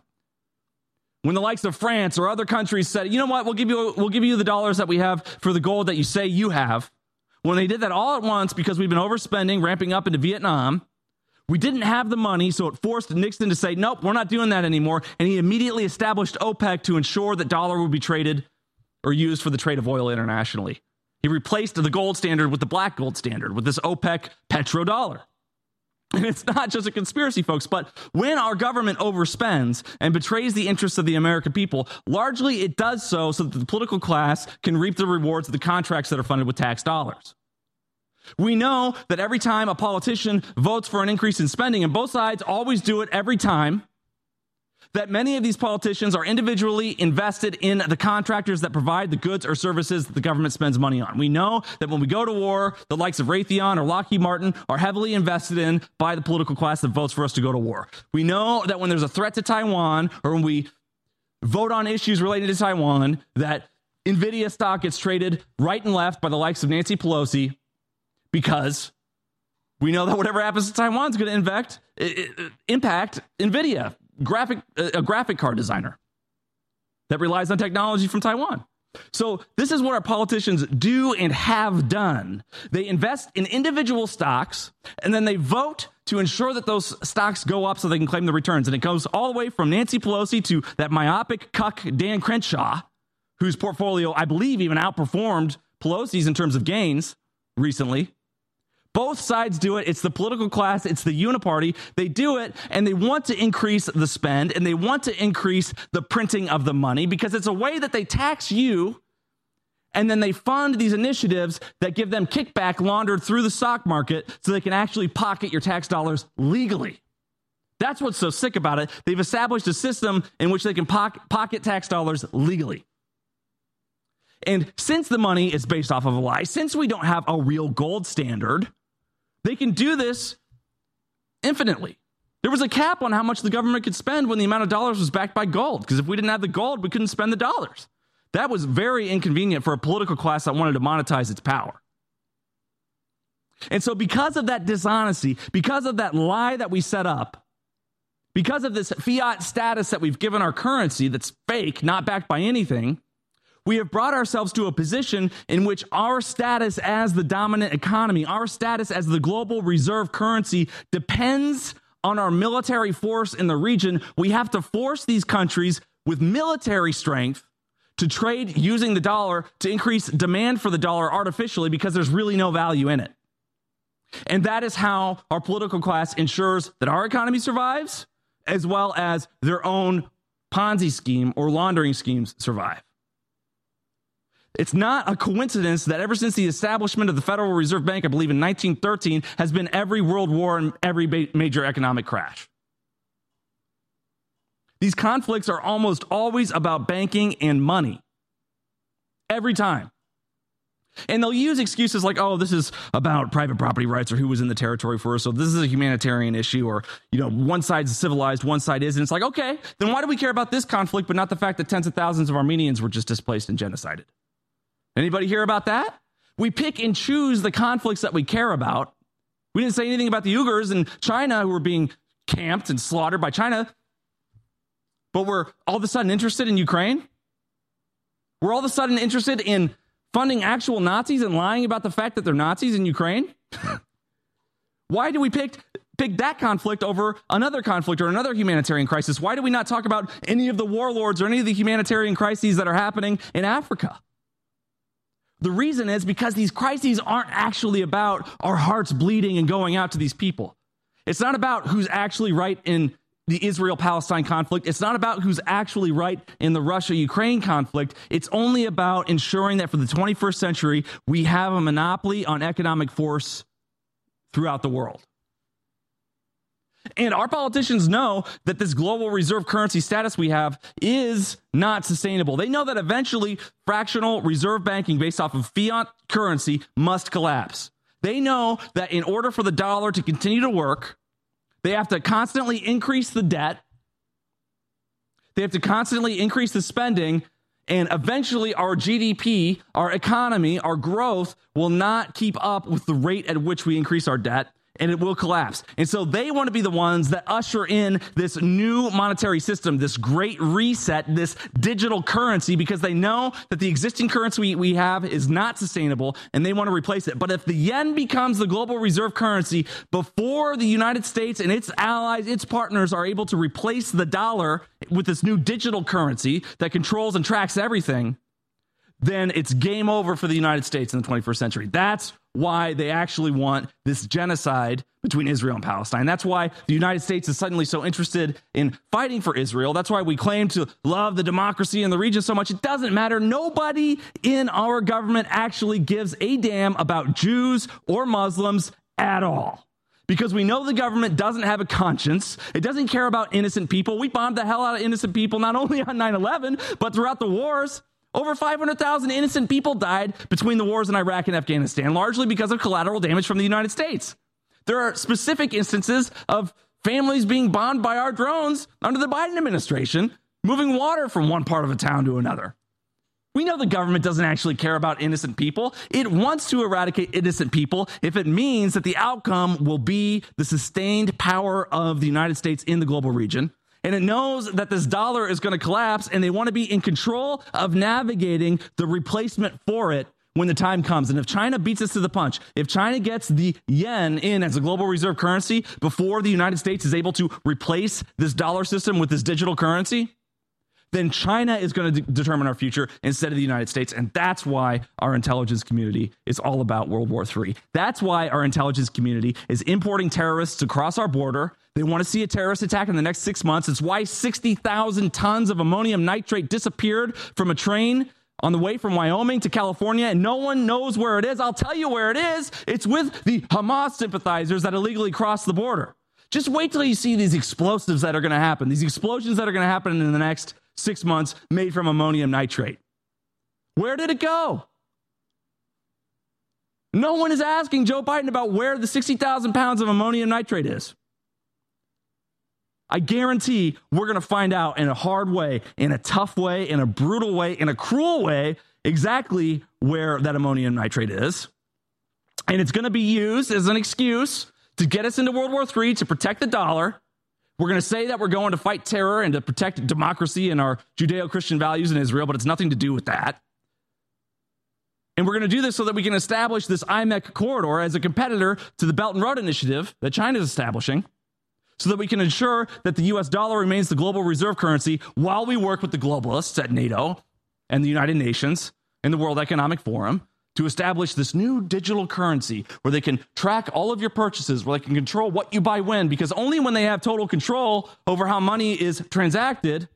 When the likes of France or other countries said, "You know what? We'll give you we'll give you the dollars that we have for the gold that you say you have." When they did that all at once because we've been overspending, ramping up into Vietnam, we didn't have the money, so it forced Nixon to say, "Nope, we're not doing that anymore." And he immediately established OPEC to ensure that dollar would be traded or used for the trade of oil internationally. He replaced the gold standard with the black gold standard with this OPEC petrodollar. And it's not just a conspiracy, folks, but when our government overspends and betrays the interests of the American people, largely it does so so that the political class can reap the rewards of the contracts that are funded with tax dollars. We know that every time a politician votes for an increase in spending, and both sides always do it every time, that many of these politicians are individually invested in the contractors that provide the goods or services that the government spends money on. We know that when we go to war, the likes of Raytheon or Lockheed Martin are heavily invested in by the political class that votes for us to go to war. We know that when there's a threat to Taiwan or when we vote on issues related to Taiwan, that Nvidia stock gets traded right and left by the likes of Nancy Pelosi because we know that whatever happens to Taiwan is going to impact, impact Nvidia graphic a graphic card designer that relies on technology from Taiwan. So this is what our politicians do and have done. They invest in individual stocks and then they vote to ensure that those stocks go up so they can claim the returns. And it goes all the way from Nancy Pelosi to that myopic cuck Dan Crenshaw, whose portfolio I believe even outperformed Pelosi's in terms of gains recently. Both sides do it. It's the political class, it's the uniparty. They do it and they want to increase the spend and they want to increase the printing of the money because it's a way that they tax you and then they fund these initiatives that give them kickback laundered through the stock market so they can actually pocket your tax dollars legally. That's what's so sick about it. They've established a system in which they can pocket tax dollars legally. And since the money is based off of a lie, since we don't have a real gold standard, they can do this infinitely. There was a cap on how much the government could spend when the amount of dollars was backed by gold, because if we didn't have the gold, we couldn't spend the dollars. That was very inconvenient for a political class that wanted to monetize its power. And so, because of that dishonesty, because of that lie that we set up, because of this fiat status that we've given our currency that's fake, not backed by anything, we have brought ourselves to a position in which our status as the dominant economy, our status as the global reserve currency depends on our military force in the region. We have to force these countries with military strength to trade using the dollar to increase demand for the dollar artificially because there's really no value in it. And that is how our political class ensures that our economy survives, as well as their own Ponzi scheme or laundering schemes survive. It's not a coincidence that ever since the establishment of the Federal Reserve Bank, I believe in 1913, has been every world war and every major economic crash. These conflicts are almost always about banking and money. Every time. And they'll use excuses like, oh, this is about private property rights or who was in the territory first. So this is a humanitarian issue, or, you know, one side's civilized, one side isn't. It's like, okay, then why do we care about this conflict, but not the fact that tens of thousands of Armenians were just displaced and genocided? Anybody hear about that? We pick and choose the conflicts that we care about. We didn't say anything about the Uyghurs in China who were being camped and slaughtered by China, but we're all of a sudden interested in Ukraine. We're all of a sudden interested in funding actual Nazis and lying about the fact that they're Nazis in Ukraine? [LAUGHS] Why do we pick pick that conflict over another conflict or another humanitarian crisis? Why do we not talk about any of the warlords or any of the humanitarian crises that are happening in Africa? The reason is because these crises aren't actually about our hearts bleeding and going out to these people. It's not about who's actually right in the Israel Palestine conflict. It's not about who's actually right in the Russia Ukraine conflict. It's only about ensuring that for the 21st century, we have a monopoly on economic force throughout the world. And our politicians know that this global reserve currency status we have is not sustainable. They know that eventually fractional reserve banking based off of fiat currency must collapse. They know that in order for the dollar to continue to work, they have to constantly increase the debt. They have to constantly increase the spending. And eventually, our GDP, our economy, our growth will not keep up with the rate at which we increase our debt and it will collapse. And so they want to be the ones that usher in this new monetary system, this great reset, this digital currency, because they know that the existing currency we have is not sustainable and they want to replace it. But if the yen becomes the global reserve currency before the United States and its allies, its partners are able to replace the dollar with this new digital currency that controls and tracks everything, then it's game over for the United States in the 21st century. That's why they actually want this genocide between Israel and Palestine. That's why the United States is suddenly so interested in fighting for Israel. That's why we claim to love the democracy in the region so much. It doesn't matter. Nobody in our government actually gives a damn about Jews or Muslims at all. Because we know the government doesn't have a conscience. It doesn't care about innocent people. We bombed the hell out of innocent people, not only on 9 11, but throughout the wars. Over 500,000 innocent people died between the wars in Iraq and Afghanistan, largely because of collateral damage from the United States. There are specific instances of families being bombed by our drones under the Biden administration, moving water from one part of a town to another. We know the government doesn't actually care about innocent people. It wants to eradicate innocent people if it means that the outcome will be the sustained power of the United States in the global region and it knows that this dollar is going to collapse and they want to be in control of navigating the replacement for it when the time comes. And if China beats us to the punch, if China gets the yen in as a global reserve currency before the United States is able to replace this dollar system with this digital currency, then China is going to de- determine our future instead of the United States. And that's why our intelligence community is all about World War III. That's why our intelligence community is importing terrorists across our border. They want to see a terrorist attack in the next six months. It's why 60,000 tons of ammonium nitrate disappeared from a train on the way from Wyoming to California, and no one knows where it is. I'll tell you where it is. It's with the Hamas sympathizers that illegally crossed the border. Just wait till you see these explosives that are going to happen, these explosions that are going to happen in the next six months made from ammonium nitrate. Where did it go? No one is asking Joe Biden about where the 60,000 pounds of ammonium nitrate is. I guarantee we're going to find out in a hard way, in a tough way, in a brutal way, in a cruel way, exactly where that ammonium nitrate is. And it's going to be used as an excuse to get us into World War III to protect the dollar we're going to say that we're going to fight terror and to protect democracy and our Judeo Christian values in Israel, but it's nothing to do with that. And we're going to do this so that we can establish this IMEC corridor as a competitor to the Belt and Road Initiative that China is establishing, so that we can ensure that the US dollar remains the global reserve currency while we work with the globalists at NATO and the United Nations and the World Economic Forum to establish this new digital currency where they can track all of your purchases, where they can control what you buy when, because only when they have total control over how money is transacted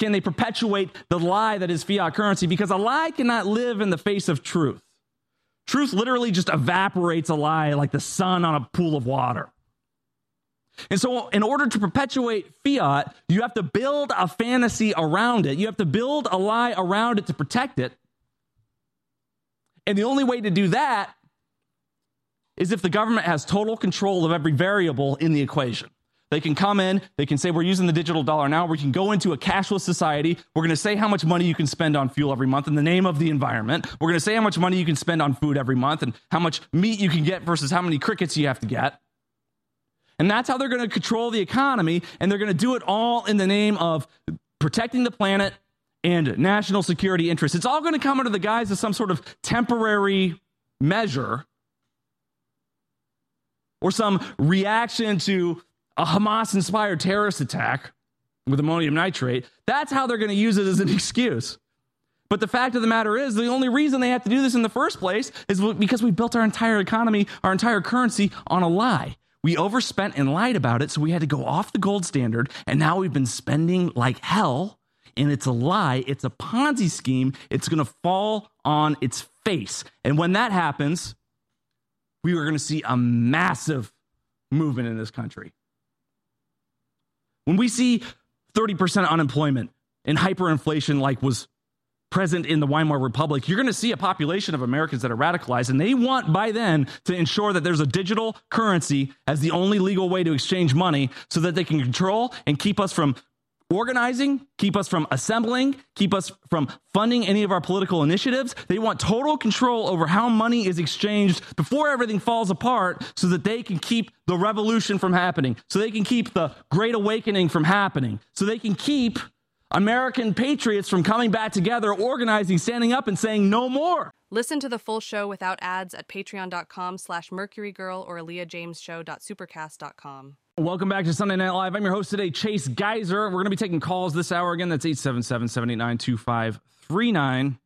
can they perpetuate the lie that is fiat currency? Because a lie cannot live in the face of truth. Truth literally just evaporates a lie like the sun on a pool of water. And so, in order to perpetuate fiat, you have to build a fantasy around it. You have to build a lie around it to protect it. And the only way to do that is if the government has total control of every variable in the equation. They can come in, they can say, We're using the digital dollar now. We can go into a cashless society. We're going to say how much money you can spend on fuel every month in the name of the environment. We're going to say how much money you can spend on food every month and how much meat you can get versus how many crickets you have to get. And that's how they're going to control the economy. And they're going to do it all in the name of protecting the planet and national security interests. It's all going to come under the guise of some sort of temporary measure or some reaction to a Hamas inspired terrorist attack with ammonium nitrate. That's how they're going to use it as an [LAUGHS] excuse. But the fact of the matter is, the only reason they have to do this in the first place is because we built our entire economy, our entire currency on a lie. We overspent and lied about it, so we had to go off the gold standard, and now we've been spending like hell. And it's a lie, it's a Ponzi scheme. It's going to fall on its face. And when that happens, we are going to see a massive movement in this country. When we see 30% unemployment and hyperinflation, like was present in the Weimar Republic, you're going to see a population of Americans that are radicalized, and they want by then to ensure that there's a digital currency as the only legal way to exchange money so that they can control and keep us from organizing, keep us from assembling, keep us from funding any of our political initiatives. They want total control over how money is exchanged before everything falls apart so that they can keep the revolution from happening, so they can keep the great awakening from happening, so they can keep American patriots from coming back together, organizing, standing up, and saying no more.
Listen to the full show without ads at patreon.com slash mercurygirl or leahjamesshow.supercast.com.
Welcome back to Sunday Night Live. I'm your host today, Chase Geiser. We're going to be taking calls this hour again. That's 877-789-2539.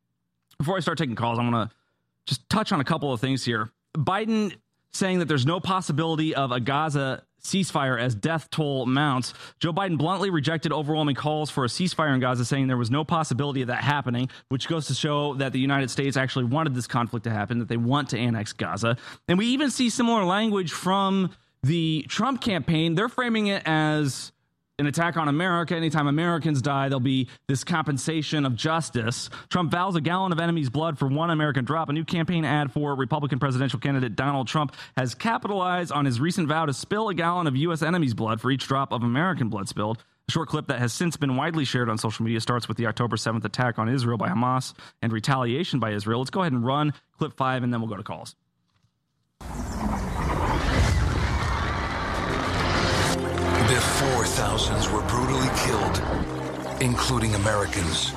Before I start taking calls, I'm going to just touch on a couple of things here. Biden saying that there's no possibility of a Gaza ceasefire as death toll mounts. Joe Biden bluntly rejected overwhelming calls for a ceasefire in Gaza, saying there was no possibility of that happening, which goes to show that the United States actually wanted this conflict to happen, that they want to annex Gaza. And we even see similar language from the Trump campaign. They're framing it as an attack on America. Anytime Americans die, there'll be this compensation of justice. Trump vows a gallon of enemy's blood for one American drop. A new campaign ad for Republican presidential candidate Donald Trump has capitalized on his recent vow to spill a gallon of U.S. enemy's blood for each drop of American blood spilled. A short clip that has since been widely shared on social media starts with the October 7th attack on Israel by Hamas and retaliation by Israel. Let's go ahead and run clip five, and then we'll go to calls.
Before thousands were brutally killed, including Americans.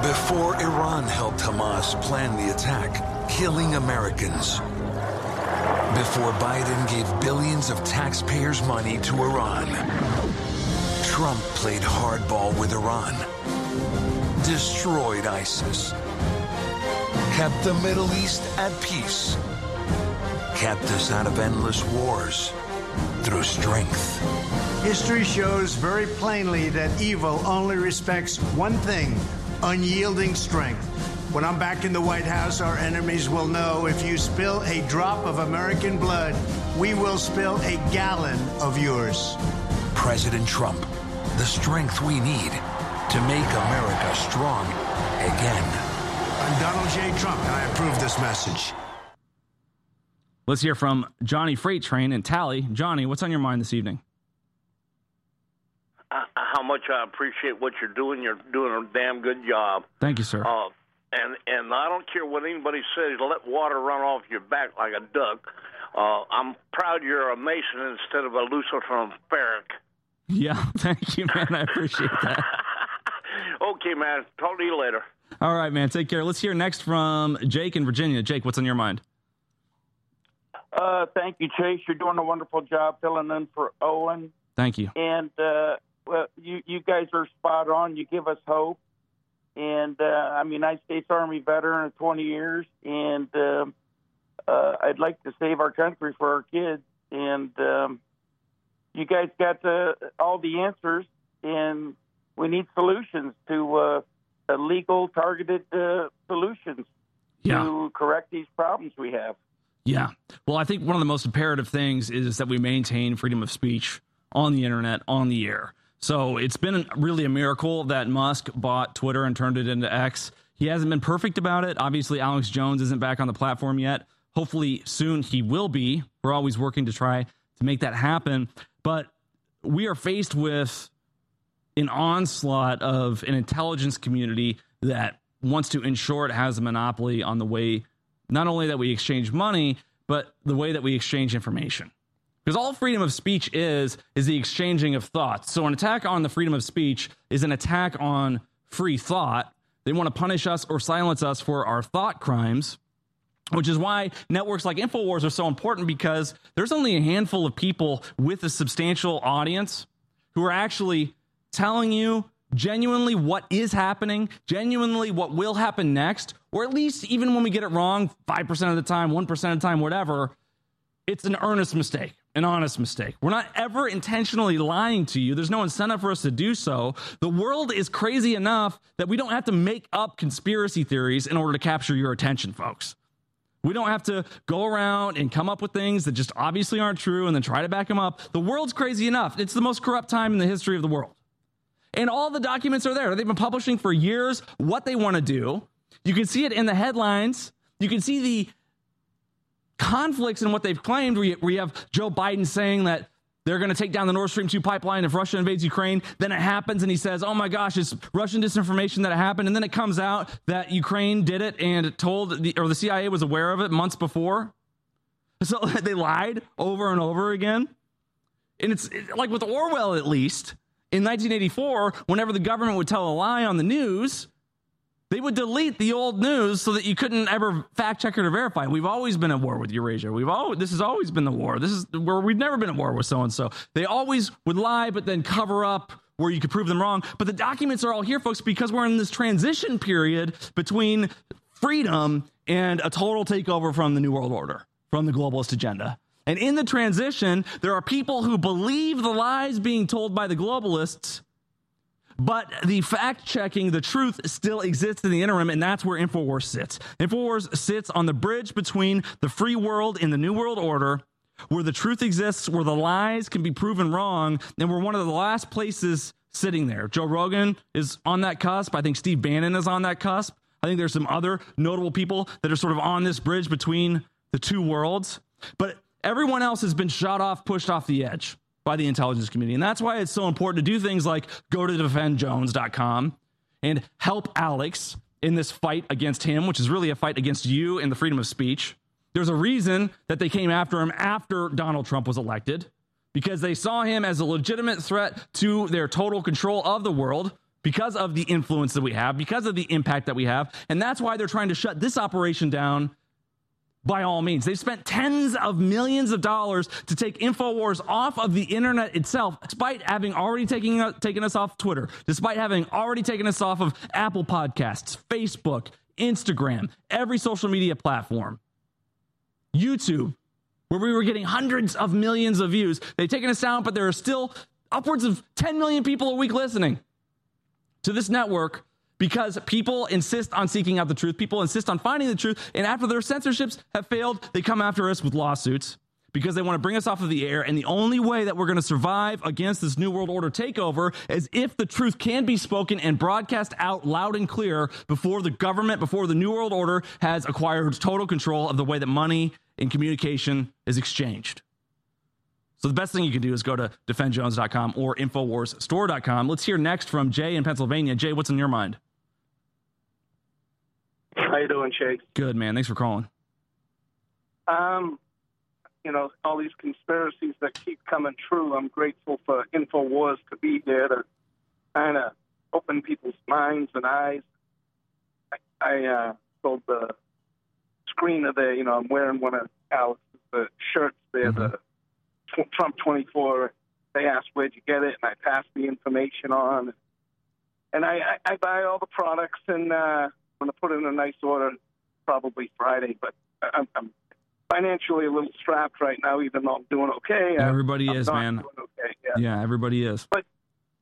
Before Iran helped Hamas plan the attack, killing Americans. Before Biden gave billions of taxpayers' money to Iran. Trump played hardball with Iran. Destroyed ISIS. Kept the Middle East at peace. Kept us out of endless wars through strength.
History shows very plainly that evil only respects one thing unyielding strength. When I'm back in the White House, our enemies will know if you spill a drop of American blood, we will spill a gallon of yours.
President Trump, the strength we need to make America strong again.
I'm Donald J. Trump, and I approve this message.
Let's hear from Johnny Freight Train and Tally. Johnny, what's on your mind this evening?
Uh, how much I appreciate what you're doing. You're doing a damn good job.
Thank you, sir.
Uh, and and I don't care what anybody says. Let water run off your back like a duck. Uh, I'm proud you're a Mason instead of a Lucifer Farrick.
Yeah, [LAUGHS] thank you, man. I appreciate that. [LAUGHS]
okay, man. Talk to you later.
All right, man. Take care. Let's hear next from Jake in Virginia. Jake, what's on your mind?
Uh, thank you, Chase. You're doing a wonderful job filling in for Owen.
Thank you.
And uh, well, you you guys are spot on. You give us hope. And uh, I'm a United States Army veteran of 20 years, and um, uh, I'd like to save our country for our kids. And um, you guys got the, all the answers. and we need solutions to uh, uh, legal, targeted uh, solutions
Yeah.
to correct these problems we have.
Yeah. Well, I think one of the most imperative things is that we maintain freedom of speech on the internet, on the air. So it's been really a miracle that Musk bought Twitter and turned it into X. He hasn't been perfect about it. Obviously, Alex Jones isn't back on the platform yet. Hopefully, soon he will be. We're always working to try to make that happen. But we are faced with an onslaught of an intelligence community that wants to ensure it has a monopoly on the way not only that we exchange money but the way that we exchange information. Because all freedom of speech is is the exchanging of thoughts. So an attack on the freedom of speech is an attack on free thought. They want to punish us or silence us for our thought crimes which is why networks like InfoWars are so important because there's only a handful of people with a substantial audience who are actually telling you genuinely what is happening, genuinely what will happen next, or at least even when we get it wrong 5% of the time, 1% of the time, whatever, it's an earnest mistake, an honest mistake. We're not ever intentionally lying to you. There's no incentive for us to do so. The world is crazy enough that we don't have to make up conspiracy theories in order to capture your attention, folks. We don't have to go around and come up with things that just obviously aren't true and then try to back them up. The world's crazy enough. It's the most corrupt time in the history of the world. And all the documents are there. They've been publishing for years what they want to do. You can see it in the headlines. You can see the conflicts in what they've claimed, We, you have Joe Biden saying that they're going to take down the Nord Stream 2 pipeline if Russia invades Ukraine. Then it happens, and he says, Oh my gosh, it's Russian disinformation that happened. And then it comes out that Ukraine did it and told, the, or the CIA was aware of it months before. So [LAUGHS] they lied over and over again. And it's it- like with Orwell, at least in 1984, whenever the government would tell a lie on the news, they would delete the old news so that you couldn't ever fact check it or verify. We've always been at war with Eurasia. We've always this has always been the war. This is where we've never been at war with so and so. They always would lie, but then cover up where you could prove them wrong. But the documents are all here, folks, because we're in this transition period between freedom and a total takeover from the New World Order, from the globalist agenda. And in the transition, there are people who believe the lies being told by the globalists but the fact checking, the truth still exists in the interim, and that's where InfoWars sits. InfoWars sits on the bridge between the free world and the New World Order, where the truth exists, where the lies can be proven wrong, and we're one of the last places sitting there. Joe Rogan is on that cusp. I think Steve Bannon is on that cusp. I think there's some other notable people that are sort of on this bridge between the two worlds. But everyone else has been shot off, pushed off the edge by the intelligence community. And that's why it's so important to do things like go to defendjones.com and help Alex in this fight against him, which is really a fight against you and the freedom of speech. There's a reason that they came after him after Donald Trump was elected because they saw him as a legitimate threat to their total control of the world because of the influence that we have, because of the impact that we have. And that's why they're trying to shut this operation down by all means. They've spent tens of millions of dollars to take InfoWars off of the internet itself, despite having already taken, uh, taken us off Twitter, despite having already taken us off of Apple Podcasts, Facebook, Instagram, every social media platform, YouTube, where we were getting hundreds of millions of views. They've taken us down, but there are still upwards of 10 million people a week listening to this network because people insist on seeking out the truth. People insist on finding the truth. And after their censorships have failed, they come after us with lawsuits because they want to bring us off of the air. And the only way that we're going to survive against this New World Order takeover is if the truth can be spoken and broadcast out loud and clear before the government, before the New World Order has acquired total control of the way that money and communication is exchanged. So the best thing you can do is go to defendjones.com or infowarsstore.com. Let's hear next from Jay in Pennsylvania. Jay, what's in your mind?
How you doing, Chase?
Good, man. Thanks for calling.
Um, you know, all these conspiracies that keep coming true. I'm grateful for Infowars to be there to kind of open people's minds and eyes. I, I uh, sold the screener there. You know, I'm wearing one of Alex's uh, shirts there, the tw- Trump 24. They asked where'd you get it, and I passed the information on. And I, I, I buy all the products, and uh, going to put it in a nice order probably Friday. But I'm, I'm financially a little strapped right now, even though I'm doing okay. I-
Everybody
I'm
is, man.
doing okay, yeah.
Yeah, everybody is.
But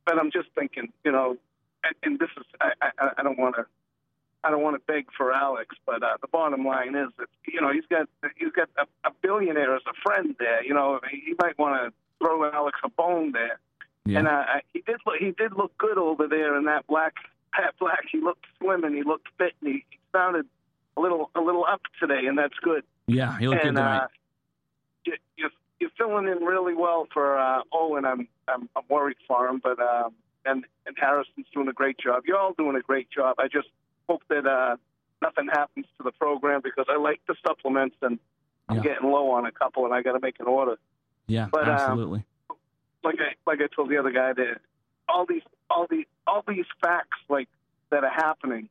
but I'm just thinking, you know, and, and this is I, I, I don't want to. I don't want to beg for Alex, but uh, the bottom line is that you know he's got he's got a, a billionaire as a friend there. You know, he might want to throw Alex a bone there.
Yeah.
And uh, he did look, he did look good over there in that black hat black. He looked slim and he looked fit and he, sounded a little a little up today, and that's good.
Yeah, he looked
and,
good tonight.
Uh, you, you're, you're filling in really well for uh, Owen. I'm, I'm I'm worried for him, but um, and and Harrison's doing a great job. You're all doing a great job. I just hope that uh, nothing happens to the program because I like the supplements and I'm
Yeah.
getting low on a couple and I got to make an order.
yeah,
but, um,
absolutely.
Like I like I told the other guy that all these all these all these facts like that are happening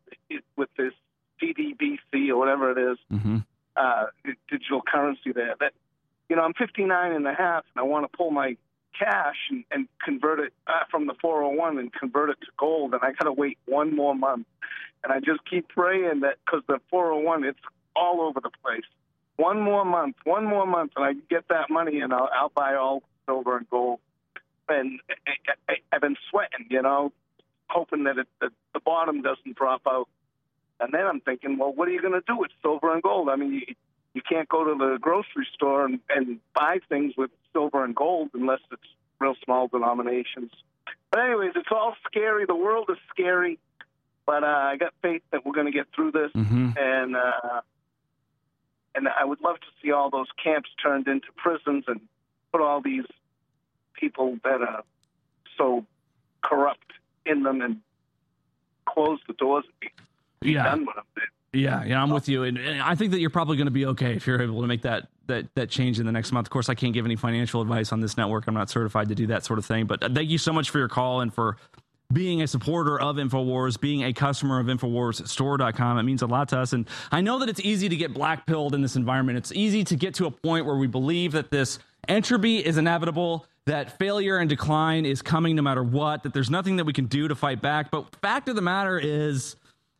with this DDBC or whatever it is
hmm
uh, digital currency there. That you know, I'm 59 and a half, and I want to pull my cash and, and convert it uh, from the 401 and convert it to gold, and I got to wait one more month. And I just keep praying that because the 401, it's all over the place. One more month, one more month, and I get that money, and I'll, I'll buy all silver and gold. And I, I've been sweating, you know, hoping that it, the, the bottom doesn't drop out. And then I'm thinking, well, what are you going to do with silver and gold? I mean, you, you can't go to the grocery store and, and buy things with silver and gold unless it's real small denominations. But anyways, it's all scary. The world is scary, but uh, I got faith that we're going to get through this.
Mhm.
And uh, and I would love to see all those camps turned into prisons and put all these people that are so corrupt in them and close the doors and be
Yeah.
done with them.
Yeah, yeah, I'm with you, and, and I think that you're probably going to be okay if you're able to make that that that change in the next month. Of course, I can't give any financial advice on this network. I'm not certified to do that sort of thing. But uh, thank you so much for your call and for being a supporter of Infowars, being a customer of InfowarsStore.com. It means a lot to us, and I know that it's easy to get black pilled in this environment. It's easy to get to a point where we believe that this entropy is inevitable. That failure and decline is coming no matter what, that there's nothing that we can do to fight back. But fact of the matter is,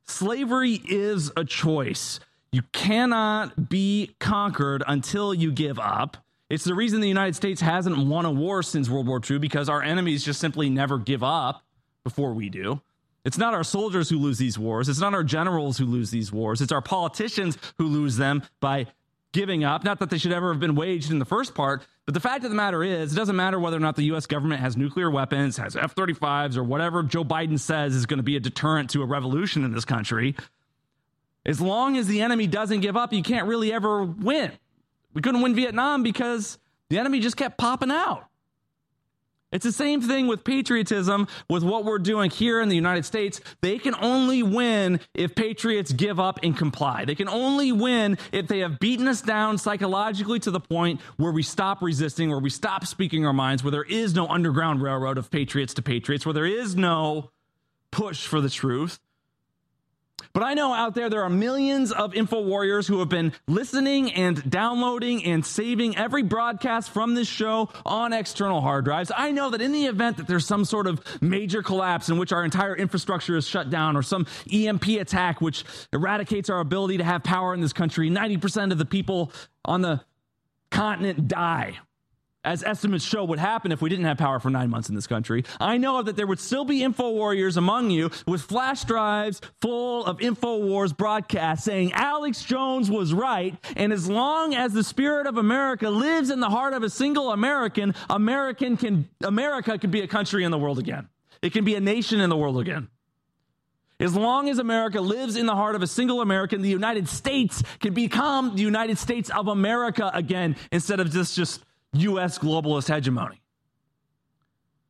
slavery is a choice. You cannot be conquered until you give up. It's the reason the United States hasn't won a war since World War II because our enemies just simply never give up before we do. It's not our soldiers who lose these wars. It's not our generals who lose these wars. It's our politicians who lose them by giving up. Not that they should ever have been waged in the first part, but the fact of the matter is, it doesn't matter whether or not the U.S. government has nuclear weapons, has F 35s, or whatever Joe Biden says is going to be a deterrent to a revolution in this country. As long as the enemy doesn't give up, you can't really ever win. We couldn't win Vietnam because the enemy just kept popping out. It's the same thing with patriotism, with what we're doing here in the United States. They can only win if patriots give up and comply. They can only win if they have beaten us down psychologically to the point where we stop resisting, where we stop speaking our minds, where there is no underground railroad of patriots to patriots, where there is no push for the truth. But I know out there there are millions of info warriors who have been listening and downloading and saving every broadcast from this show on external hard drives. I know that in the event that there's some sort of major collapse in which our entire infrastructure is shut down or some EMP attack which eradicates our ability to have power in this country, 90% of the people on the continent die as estimates show would happen if we didn't have power for nine months in this country. I know that there would still be info warriors among you with flash drives full of info wars broadcasts saying Alex Jones was right. And as long as the spirit of America lives in the heart of a single American, American can America can be a country in the world again. It can be a nation in the world again. As long as America lives in the heart of a single American, the United States can become the United States of America again instead of just just U.S. globalist hegemony.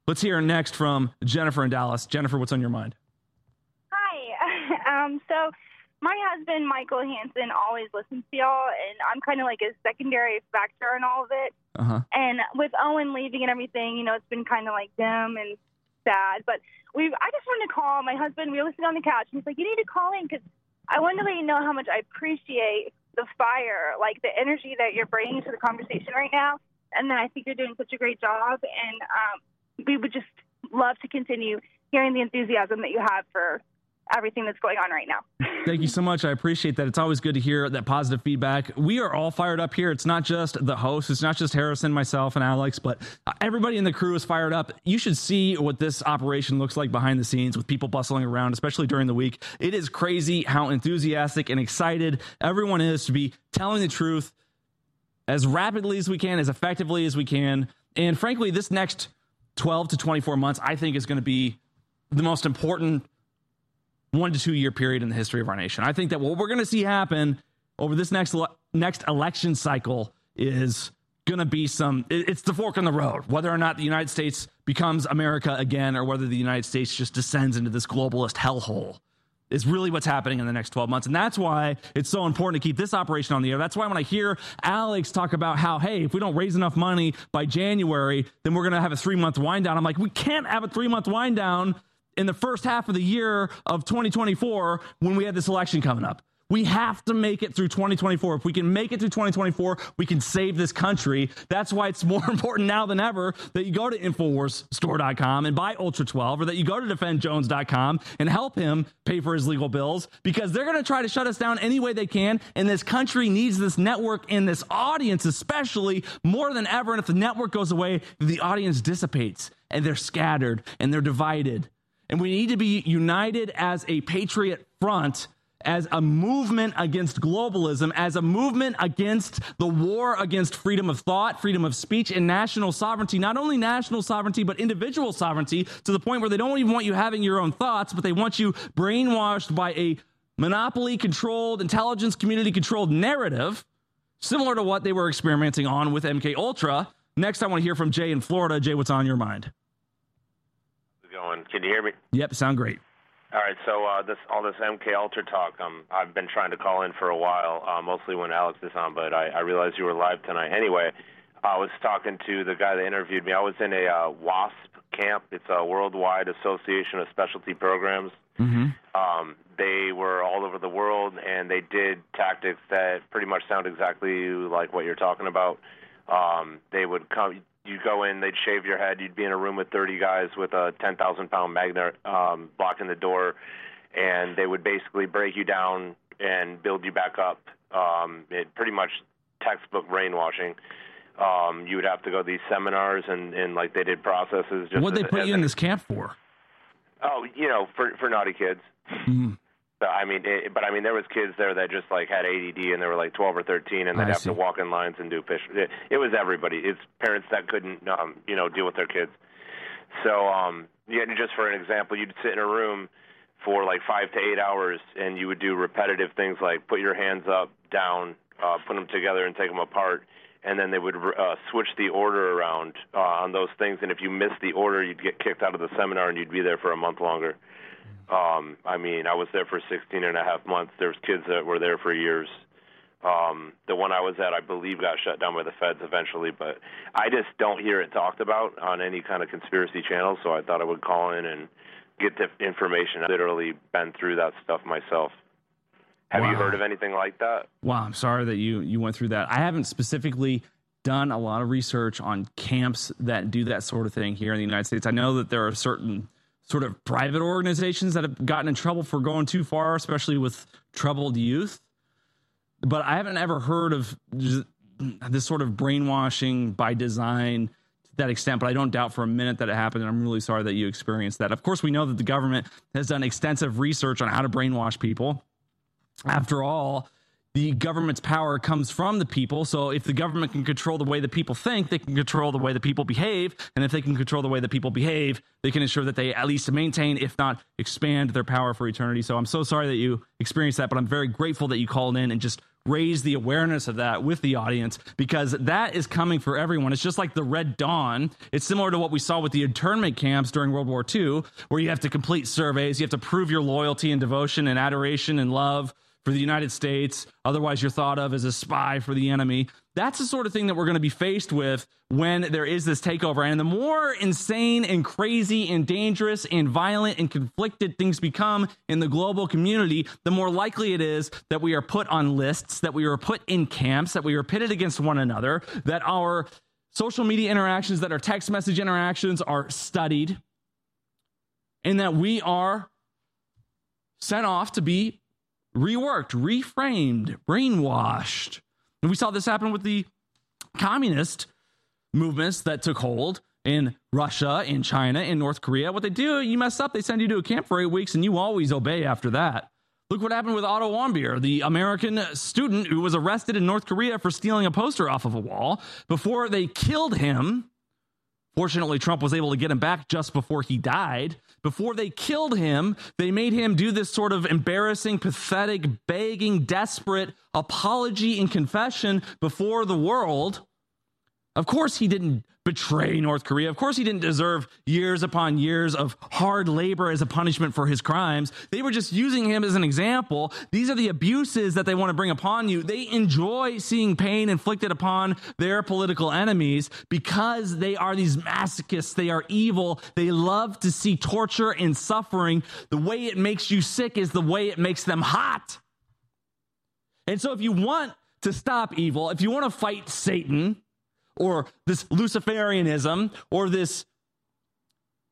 Let's hear next from Jennifer in Dallas. Jennifer, what's on your mind?
Hi. [LAUGHS] Um, so my husband, Michael Hansen, always listens to y'all, and I'm kind of like a secondary factor in all of it.
Uh huh.
And with Owen leaving and everything, you know, it's been kind of like dim and sad. But we, I just wanted to call my husband. We were listening on the couch, and he's like, "You need to call in because I wanted to let you know how much I appreciate the fire, like the energy that you're bringing to the conversation right now. And I think you're doing such a great job, and um, we would just love to continue hearing the enthusiasm that you have for everything that's going on right now. [LAUGHS]
Thank you so much. I appreciate that. It's always good to hear that positive feedback. We are all fired up here. It's not just the host, it's not just Harrison, myself, and Alex, but everybody in the crew is fired up. You should see what this operation looks like behind the scenes with people bustling around, especially during the week. It is crazy how enthusiastic and excited everyone is to be telling the truth as rapidly as we can, as effectively as we can. And frankly, this next 12 to 24 months, I think, is going to be the most important one to two year period in the history of our nation. I think that what we're going to see happen over this next next election cycle is going to be some it's the fork in the road whether or not the United States becomes America again or whether the United States just descends into this globalist hellhole is really what's happening in the next 12 months. And that's why it's so important to keep this operation on the air. That's why when I hear Alex talk about how, hey, if we don't raise enough money by January, then we're going to have a three month wind down. I'm like, we can't have a three month wind down in the first half of the year of 2024 when we have this election coming up. We have to make it through 2024. If we can make it through 2024, we can save this country. That's why it's more [LAUGHS] important now than ever that you go to InfoWarsStore.com and buy Ultra 12 or that you go to DefendJones.com and help him pay for his legal bills because they're going to try to shut us down any way they can. And this country needs this network and this audience, especially more than ever. And if the network goes away, the audience dissipates and they're scattered and they're divided. And we need to be united as a patriot front, as a movement against globalism, as a movement against the war against freedom of thought, freedom of speech, and national sovereignty. Not only national sovereignty, but individual sovereignty to the point where they don't even want you having your own thoughts, but they want you brainwashed by a monopoly controlled, intelligence community controlled narrative, similar to what they were experimenting on with MK Ultra. Next, I want to hear from Jay in Florida. Jay, what's on your mind?
going. Can you hear me?
Yep, sound great.
All right, so uh, this all this MK Ultra talk, um, I've been trying to call in for a while, uh, mostly when Alex is on, but I, I realized you were live tonight. Anyway, I was talking to the guy that interviewed me. I was in a uh, WASP camp. It's a Worldwide Association of Specialty Programs.
Mm-hmm.
Um, they were all over the world, and they did tactics that pretty much sound exactly like what you're talking about. Um, they would come you go in, they'd shave your head. You'd be in a room with 30 guys with a 10,000 pound magnet um, blocking the door, and they would basically break you down and build you back up. Um, it pretty much textbook brainwashing. Um, you would have to go to these seminars and, and like they did processes.
Just what they put you in this camp for?
Oh, you know, for for naughty kids.
Mm.
So, I mean, it, but I mean, there was kids there that just like had ADD and they were like 12 or 13, and they'd
I
have
see.
to walk in lines and do fish. It, it was everybody. It's parents that couldn't, um, you know, deal with their kids. So, um, yeah, just for an example, you'd sit in a room for like five to eight hours, and you would do repetitive things like put your hands up, down, uh, put them together, and take them apart. And then they would uh, switch the order around uh, on those things. And if you missed the order, you'd get kicked out of the seminar, and you'd be there for a month longer. Um, I mean, I was there for 16 and a half months. There's kids that were there for years. Um, the one I was at, I believe, got shut down by the feds eventually, but I just don't hear it talked about on any kind of conspiracy channel. So I thought I would call in and get the information. I've literally been through that stuff myself. Have you heard of anything like that?
Wow, I'm sorry that you you went through that. I haven't specifically done a lot of research on camps that do that sort of thing here in the United States. I know that there are certain sort of private organizations that have gotten in trouble for going too far, especially with troubled youth. But I haven't ever heard of this sort of brainwashing by design to that extent. But I don't doubt for a minute that it happened. And I'm really sorry that you experienced that. Of course, we know that the government has done extensive research on how to brainwash people after all, the government's power comes from the people. So if the government can control the way the people think, they can control the way the people behave. And if they can control the way the people behave, they can ensure that they at least maintain, if not expand their power for eternity. So I'm so sorry that you experienced that, but I'm very grateful that you called in and just raised the awareness of that with the audience because that is coming for everyone. It's just like the Red Dawn. It's similar to what we saw with the internment camps during World War II, where you have to complete surveys, you have to prove your loyalty and devotion and adoration and love for the United States. Otherwise, you're thought of as a spy for the enemy. That's the sort of thing that we're going to be faced with when there is this takeover. And the more insane and crazy and dangerous and violent and conflicted things become in the global community, the more likely it is that we are put on lists, that we are put in camps, that we are pitted against one another, that our social media interactions, that our text message interactions are studied, and that we are sent off to be reworked, reframed, brainwashed. And we saw this happen with the communist movements that took hold in Russia, in China, in North Korea. What they do, you mess up, they send you to a camp for eight weeks and you always obey after that. Look what happened with Otto Warmbier, the American student who was arrested in North Korea for stealing a poster off of a wall. Before they killed him, fortunately, Trump was able to get him back just before he died. Before they killed him, they made him do this sort of embarrassing, pathetic, begging, desperate apology and confession before the world. Of course, he didn't betray North Korea. Of course, he didn't deserve years upon years of hard labor as a punishment for his crimes. They were just using him as an example. These are the abuses that they want to bring upon you. They enjoy seeing pain inflicted upon their political enemies because they are these masochists. They are evil. They love to see torture and suffering. The way it makes you sick is the way it makes them hot. And so, if you want to stop evil, if you want to fight Satan, or this Luciferianism or this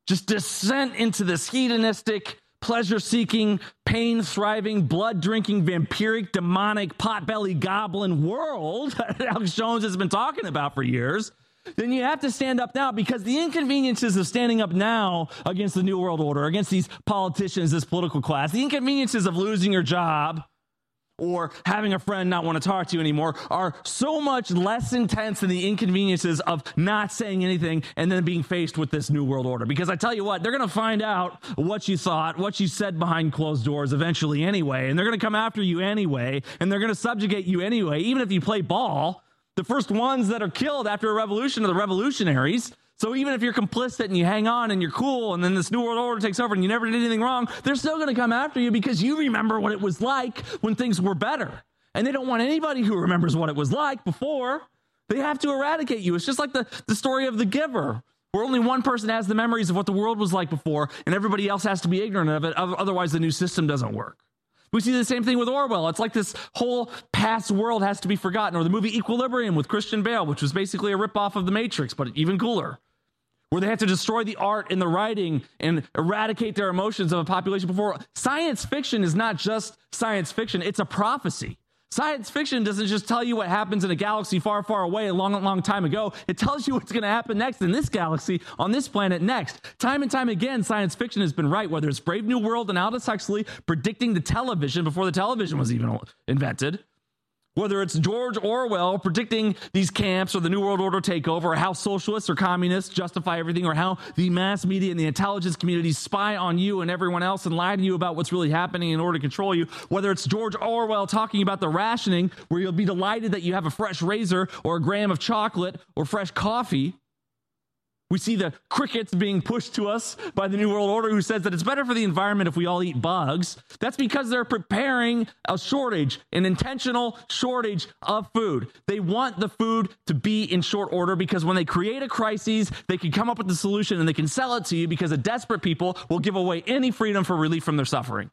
just descent into this hedonistic, pleasure seeking, pain thriving, blood drinking, vampiric, demonic, potbelly goblin world [LAUGHS] that Alex Jones has been talking about for years, then you have to stand up now because the inconveniences of standing up now against the New World Order, against these politicians, this political class, the inconveniences of losing your job or having a friend not want to talk to you anymore are so much less intense than the inconveniences of not saying anything and then being faced with this new world order. Because I tell you what, they're going to find out what you thought, what you said behind closed doors eventually anyway, and they're going to come after you anyway, and they're going to subjugate you anyway, even if you play ball. The first ones that are killed after a revolution are the revolutionaries. So even if you're complicit and you hang on and you're cool and then this new world order takes over and you never did anything wrong, they're still going to come after you because you remember what it was like when things were better. And they don't want anybody who remembers what it was like before. They have to eradicate you. It's just like the, the story of the giver, where only one person has the memories of what the world was like before and everybody else has to be ignorant of it. Otherwise, the new system doesn't work. We see the same thing with Orwell. It's like this whole past world has to be forgotten. Or the movie Equilibrium with Christian Bale, which was basically a ripoff of The Matrix, but even cooler where they have to destroy the art and the writing and eradicate their emotions of a population before. Science fiction is not just science fiction, it's a prophecy. Science fiction doesn't just tell you what happens in a galaxy far, far away a long, long time ago. It tells you what's going to happen next in this galaxy, on this planet next. Time and time again, science fiction has been right, whether it's Brave New World and Aldous Huxley predicting the television before the television was even invented, whether it's George Orwell predicting these camps or the New World Order takeover, or how socialists or communists justify everything, or how the mass media and the intelligence community spy on you and everyone else and lie to you about what's really happening in order to control you, whether it's George Orwell talking about the rationing, where you'll be delighted that you have a fresh razor or a gram of chocolate or fresh coffee we see the crickets being pushed to us by the New World Order, who says that it's better for the environment if we all eat bugs. That's because they're preparing a shortage, an intentional shortage of food. They want the food to be in short order because when they create a crisis, they can come up with the solution and they can sell it to you because a desperate people will give away any freedom for relief from their suffering.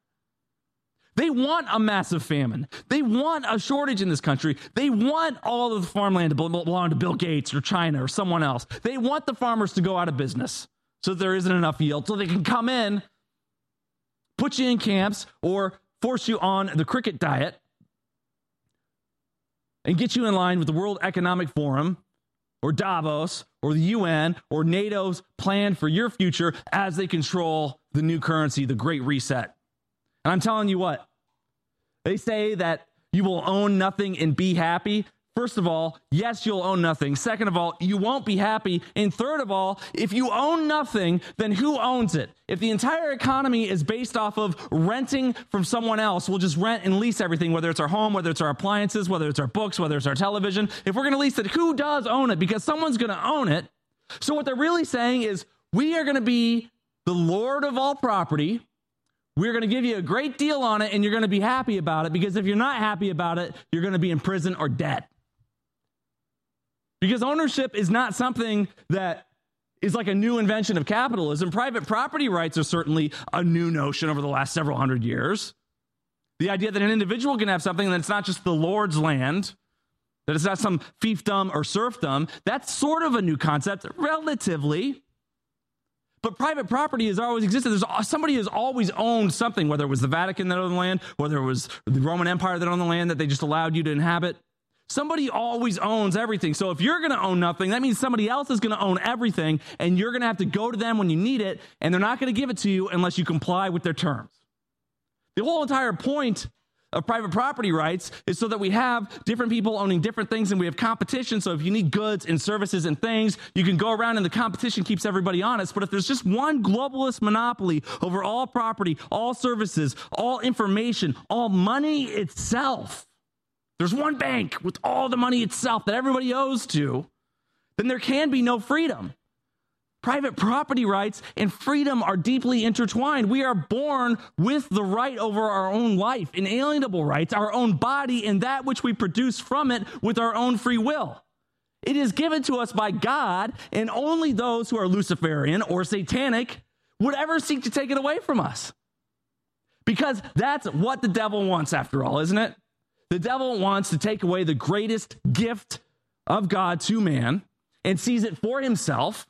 They want a massive famine. They want a shortage in this country. They want all of the farmland to belong to Bill Gates or China or someone else. They want the farmers to go out of business so there isn't enough yield so they can come in, put you in camps, or force you on the cricket diet and get you in line with the World Economic Forum or Davos or the UN or NATO's plan for your future as they control the new currency, the Great Reset. And I'm telling you what, they say that you will own nothing and be happy. First of all, yes, you'll own nothing. Second of all, you won't be happy. And third of all, if you own nothing, then who owns it? If the entire economy is based off of renting from someone else, we'll just rent and lease everything, whether it's our home, whether it's our appliances, whether it's our books, whether it's our television. If we're going to lease it, who does own it? Because someone's going to own it. So what they're really saying is we are going to be the Lord of all property. We're going to give you a great deal on it and you're going to be happy about it because if you're not happy about it, you're going to be in prison or dead. Because ownership is not something that is like a new invention of capitalism. Private property rights are certainly a new notion over the last several hundred years. The idea that an individual can have something that's not just the Lord's land, that it's not some fiefdom or serfdom, that's sort of a new concept, relatively. But private property has always existed. There's somebody has always owned something, whether it was the Vatican that owned the land, whether it was the Roman Empire that owned the land that they just allowed you to inhabit. Somebody always owns everything. So if you're going to own nothing, that means somebody else is going to own everything, and you're going to have to go to them when you need it, and they're not going to give it to you unless you comply with their terms. The whole entire point of private property rights is so that we have different people owning different things and we have competition. So if you need goods and services and things, you can go around and the competition keeps everybody honest. But if there's just one globalist monopoly over all property, all services, all information, all money itself, there's one bank with all the money itself that everybody owes to, then there can be no freedom. Private property rights and freedom are deeply intertwined. We are born with the right over our own life, inalienable rights, our own body, and that which we produce from it with our own free will. It is given to us by God, and only those who are Luciferian or satanic would ever seek to take it away from us. Because that's what the devil wants, after all, isn't it? The devil wants to take away the greatest gift of God to man and sees it for himself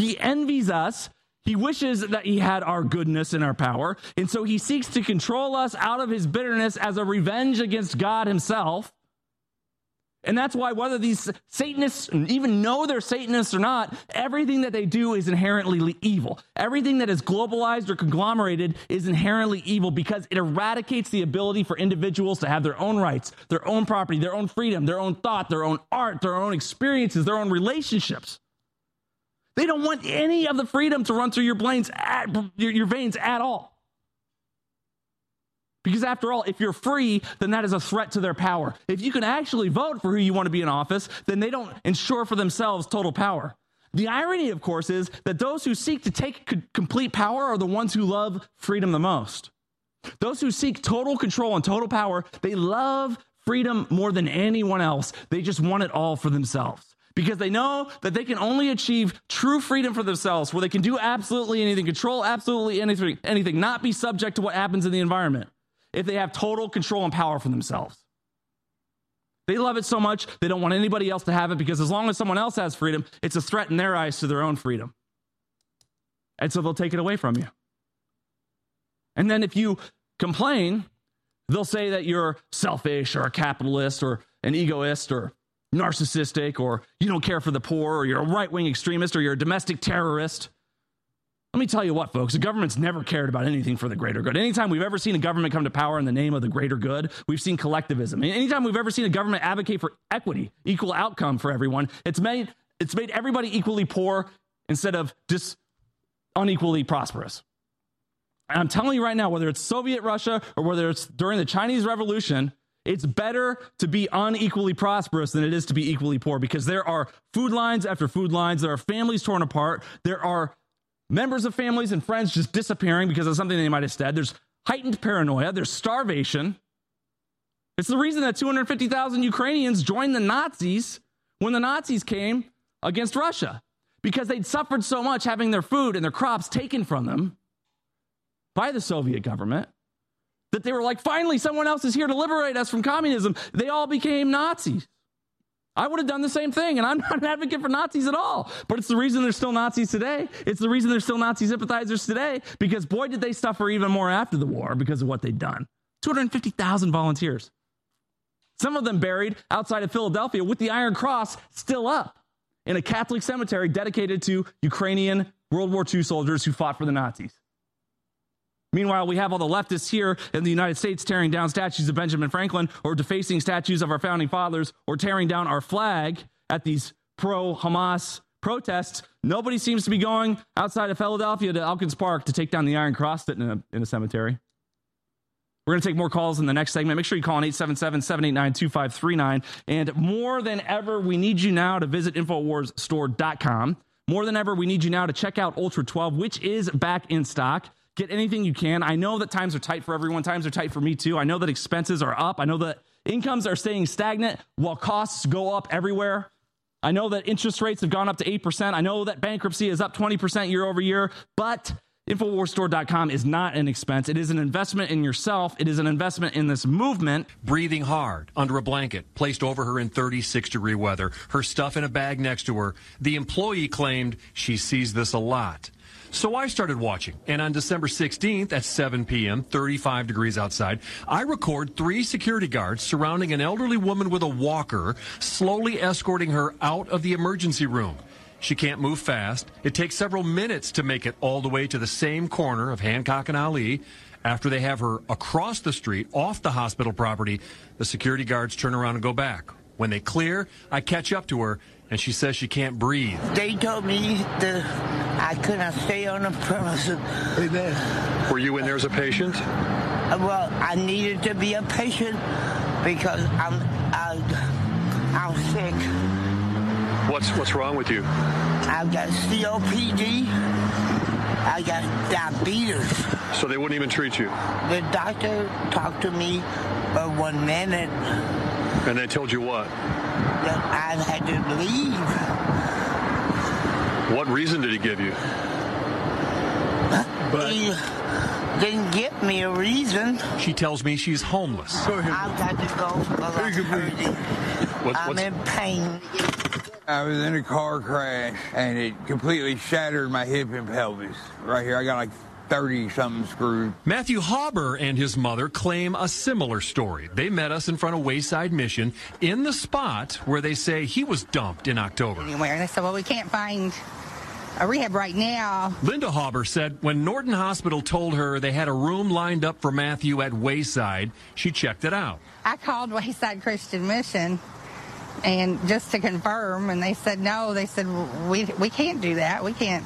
he envies us. He wishes that he had our goodness and our power. And so he seeks to control us out of his bitterness as a revenge against God himself. And that's why, whether these Satanists even know they're Satanists or not, everything that they do is inherently evil. Everything that is globalized or conglomerated is inherently evil because it eradicates the ability for individuals to have their own rights, their own property, their own freedom, their own thought, their own art, their own experiences, their own relationships. They don't want any of the freedom to run through your, brains at, your, your veins at all. Because after all, if you're free, then that is a threat to their power. If you can actually vote for who you want to be in office, then they don't ensure for themselves total power. The irony, of course, is that those who seek to take complete power are the ones who love freedom the most. Those who seek total control and total power, they love freedom more than anyone else. They just want it all for themselves because they know that they can only achieve true freedom for themselves where they can do absolutely anything, control absolutely anything, anything, not be subject to what happens in the environment if they have total control and power for themselves. They love it so much, they don't want anybody else to have it because as long as someone else has freedom, it's a threat in their eyes to their own freedom. And so they'll take it away from you. And then if you complain, they'll say that you're selfish or a capitalist or an egoist or narcissistic or you don't care for the poor or you're a right wing extremist or you're a domestic terrorist. Let me tell you what, folks, the government's never cared about anything for the greater good. Anytime we've ever seen a government come to power in the name of the greater good, we've seen collectivism. Anytime we've ever seen a government advocate for equity, equal outcome for everyone, it's made, it's made everybody equally poor instead of just unequally prosperous. And I'm telling you right now, whether it's Soviet Russia or whether it's during the Chinese Revolution, it's better to be unequally prosperous than it is to be equally poor because there are food lines after food lines. There are families torn apart. There are members of families and friends just disappearing because of something they might have said. There's heightened paranoia. There's starvation. It's the reason that 250,000 Ukrainians joined the Nazis when the Nazis came against Russia because they'd suffered so much having their food and their crops taken from them by the Soviet government that they were like, finally, someone else is here to liberate us from communism. They all became Nazis. I would have done the same thing, and I'm [LAUGHS] not an advocate for Nazis at all. But it's the reason there's still Nazis today. It's the reason there's still Nazi sympathizers today, because boy, did they suffer even more after the war because of what they'd done. 250,000 volunteers. Some of them buried outside of Philadelphia with the Iron Cross still up in a Catholic cemetery dedicated to Ukrainian World War II soldiers who fought for the Nazis. Meanwhile, we have all the leftists here in the United States tearing down statues of Benjamin Franklin or defacing statues of our founding fathers or tearing down our flag at these pro Hamas protests. Nobody seems to be going outside of Philadelphia to Elkins Park to take down the Iron Cross in a, in a cemetery. We're going to take more calls in the next segment. Make sure you call on 877 789 2539. And more than ever, we need you now to visit InfoWarsStore.com. More than ever, we need you now to check out Ultra 12, which is back in stock. Get anything you can. I know that times are tight for everyone. Times are tight for me too. I know that expenses are up. I know that incomes are staying stagnant while costs go up everywhere. I know that interest rates have gone up to 8%. I know that bankruptcy is up 20% year over year, but Infowarsstore.com is not an expense. It is an investment in yourself. It is an investment in this movement.
Breathing hard under a blanket placed over her in 36 degree weather, her stuff in a bag next to her. The employee claimed she sees this a lot. So I started watching. And on December 16th at 7 p.m., 35 degrees outside, I record three security guards surrounding an elderly woman with a walker, slowly escorting her out of the emergency room. She can't move fast. It takes several minutes to make it all the way to the same corner of Hancock and Ali. After they have her across the street off the hospital property, the security guards turn around and go back. When they clear, I catch up to her and she says she can't breathe.
They told me that I couldn't stay on the premises. Amen.
Were you in there as a patient?
Well, I needed to be a patient because I'm I, I'm sick.
What's what's wrong with you?
I've got COPD. I got diabetes.
So they wouldn't even treat you.
The doctor talked to me for one minute
And they told you what?
That I had to leave.
What reason did he give you?
He didn't give me a reason.
She tells me she's homeless.
I've got to go because I'm hurting.
What-
I'm in pain.
I was in a car crash and it completely shattered my hip and pelvis. Right here, I got like 30 something screwed.
Matthew Hauber and his mother claim a similar story. They met us in front of Wayside Mission in the spot where they say he was dumped in October.
anywhere. And they said, well, we can't find a rehab right now.
Linda Hauber said when Norton Hospital told her they had a room lined up for Matthew at Wayside, she checked it out.
I called Wayside Christian Mission and just to confirm, and they said no. They said we we can't do that. We can't.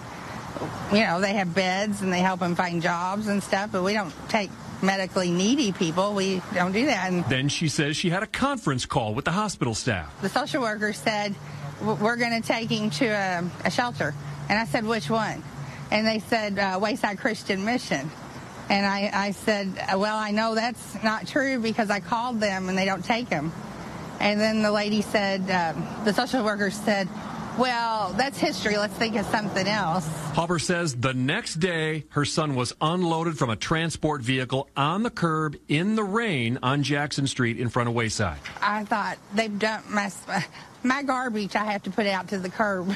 You know, they have beds and they help them find jobs and stuff, but we don't take medically needy people. We don't do that. And
Then she says she had a conference call with the hospital staff.
the social worker said we're going to take him to a, a shelter, and I said which one, and they said uh, Wayside Christian Mission. And I, I said, well, I know that's not true because I called them and they don't take him. And then the lady said, um, the social worker said, well, that's history. Let's think of something else.
Hauber says the next day her son was unloaded from a transport vehicle on the curb in the rain on Jackson Street in front of Wayside.
I thought they've dumped my my garbage. I have to put out to the curb.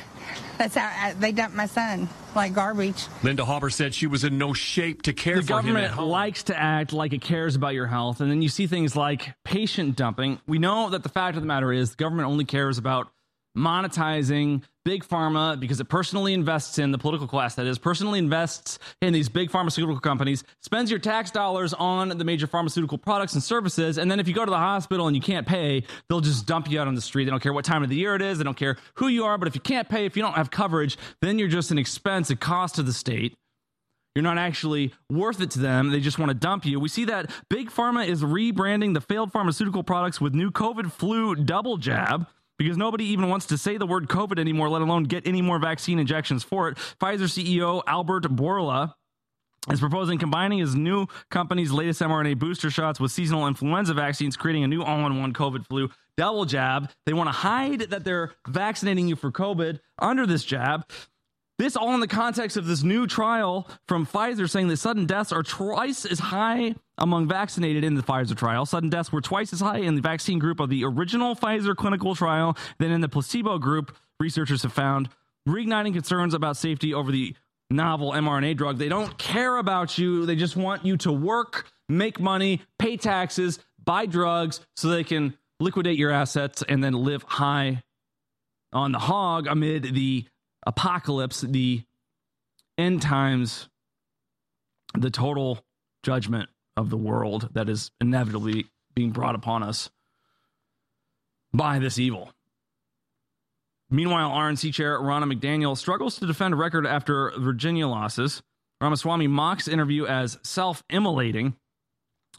That's how I, they dumped my son like garbage.
Linda Hauber said she was in no shape to care
the
for him at
government likes to act like it cares about your health, and then you see things like patient dumping. We know that the fact of the matter is the government only cares about monetizing big pharma because it personally invests in the political class that is personally invests in these big pharmaceutical companies spends your tax dollars on the major pharmaceutical products and services and then if you go to the hospital and you can't pay they'll just dump you out on the street they don't care what time of the year it is they don't care who you are but if you can't pay if you don't have coverage then you're just an expense a cost to the state you're not actually worth it to them. They just want to dump you. We see that Big Pharma is rebranding the failed pharmaceutical products with new COVID flu double jab because nobody even wants to say the word COVID anymore, let alone get any more vaccine injections for it. Pfizer CEO Albert Bourla is proposing combining his new company's latest mRNA booster shots with seasonal influenza vaccines, creating a new all in one COVID flu double jab. They want to hide that they're vaccinating you for COVID under this jab. This all in the context of this new trial from Pfizer saying that sudden deaths are twice as high among vaccinated in the Pfizer trial. Sudden deaths were twice as high in the vaccine group of the original Pfizer clinical trial than in the placebo group, researchers have found, reigniting concerns about safety over the novel mRNA drug. They don't care about you, they just want you to work, make money, pay taxes, buy drugs so they can liquidate your assets and then live high on the hog amid the apocalypse, the end times, the total judgment of the world that is inevitably being brought upon us by this evil. Meanwhile, RNC chair Ronna McDaniel struggles to defend a record after Virginia losses. Ramaswamy mocks interview as self immolating.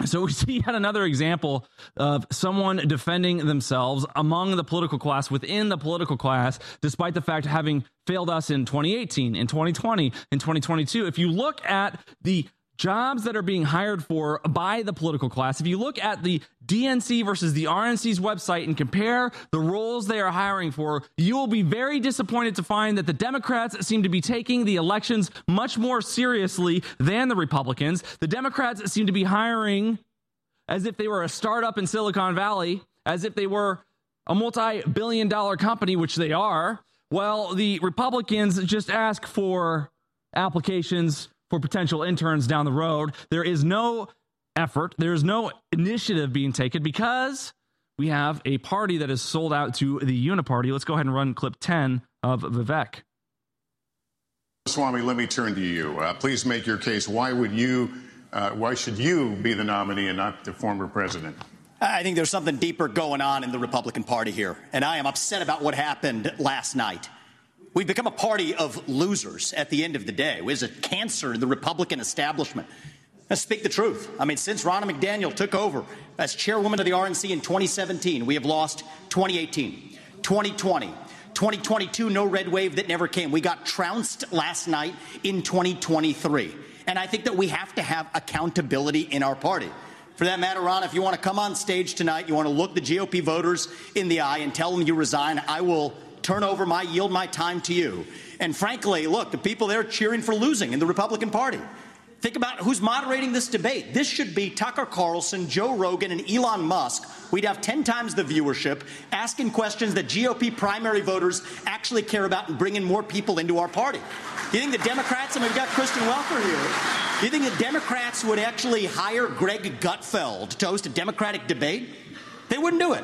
So we see yet another example of someone defending themselves among the political class, within the political class, despite the fact having failed us in 2018, in 2020, in 2022. If you look at the jobs that are being hired for by the political class, if you look at the DNC versus the RNC's website and compare the roles they are hiring for, you will be very disappointed to find that the Democrats seem to be taking the elections much more seriously than the Republicans. The Democrats seem to be hiring as if they were a startup in Silicon Valley, as if they were a multi billion dollar company, which they are. Well, the Republicans just ask for applications for potential interns down the road. There is no effort, there is no initiative being taken because we have a party that is sold out to the Uniparty. Let's go ahead and run clip 10 of Vivek.
Swami, let me turn to you. Uh, please make your case. Why would you, uh, why should you be the nominee and not the former president?
I think there's something deeper going on in the Republican Party here, and I am upset about what happened last night. We've become a party of losers at the end of the day. It is a cancer in the Republican establishment. Let's speak the truth. I mean, since Ronna McDaniel took over as chairwoman of the RNC in 2017, we have lost 2018, 2020, 2022, no red wave that never came. We got trounced last night in 2023. And I think that we have to have accountability in our party. For that matter, Ron, if you want to come on stage tonight, you want to look the GOP voters in the eye and tell them you resign, I will turn over my, yield my time to you. And frankly, look, the people there cheering for losing in the Republican Party. Think about who's moderating this debate. This should be Tucker Carlson, Joe Rogan, and Elon Musk. We'd have 10 times the viewership, asking questions that GOP primary voters actually care about and bringing more people into our party. Do You think the Democrats, and we've got Kristen Welker here, do you think the Democrats would actually hire Greg Gutfeld to host a Democratic debate? They wouldn't do it.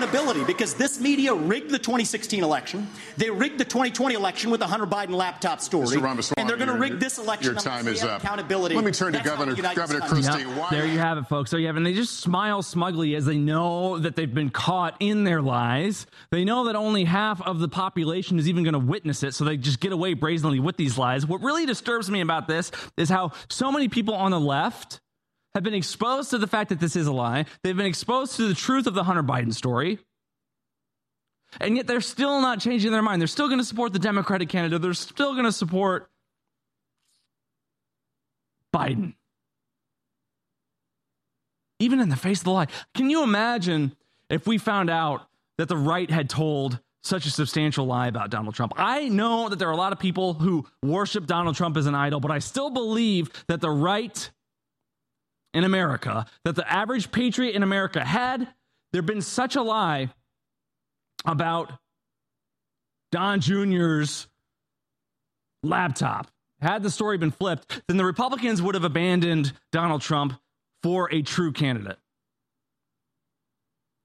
accountability because this media rigged the 2016 election. They rigged the 2020 election with the Hunter Biden laptop story.
Mr. Ramaswamy,
and they're going to rig this election
Your time is up.
accountability.
Let me turn to
That's how
Governor,
we unite this
Governor. Christie.
Yep, there you have it, folks. There you have it. And they just smile smugly as they know that they've been caught in their lies. They know that only half of the population is even going to witness it, so they just get away brazenly with these lies. What really disturbs me about this is how so many people on the left have been exposed to the fact that this is a lie. They've been exposed to the truth of the Hunter Biden story. And yet they're still not changing their mind. They're still going to support the Democratic candidate. They're still going to support Biden. Even in the face of the lie. Can you imagine if we found out that the right had told such a substantial lie about Donald Trump? I know that there are a lot of people who worship Donald Trump as an idol, but I still believe that the right in America, that the average patriot in America, had there been such a lie about Don Jr.'s laptop, had the story been flipped, then the Republicans would have abandoned Donald Trump for a true candidate.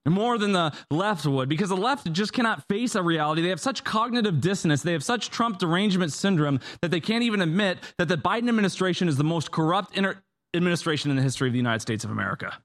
And more than the left would, because the left just cannot face a reality. They have such cognitive dissonance, they have such Trump derangement syndrome that they can't even admit that the Biden administration is the most corrupt inter- administration in the history of the United States of America.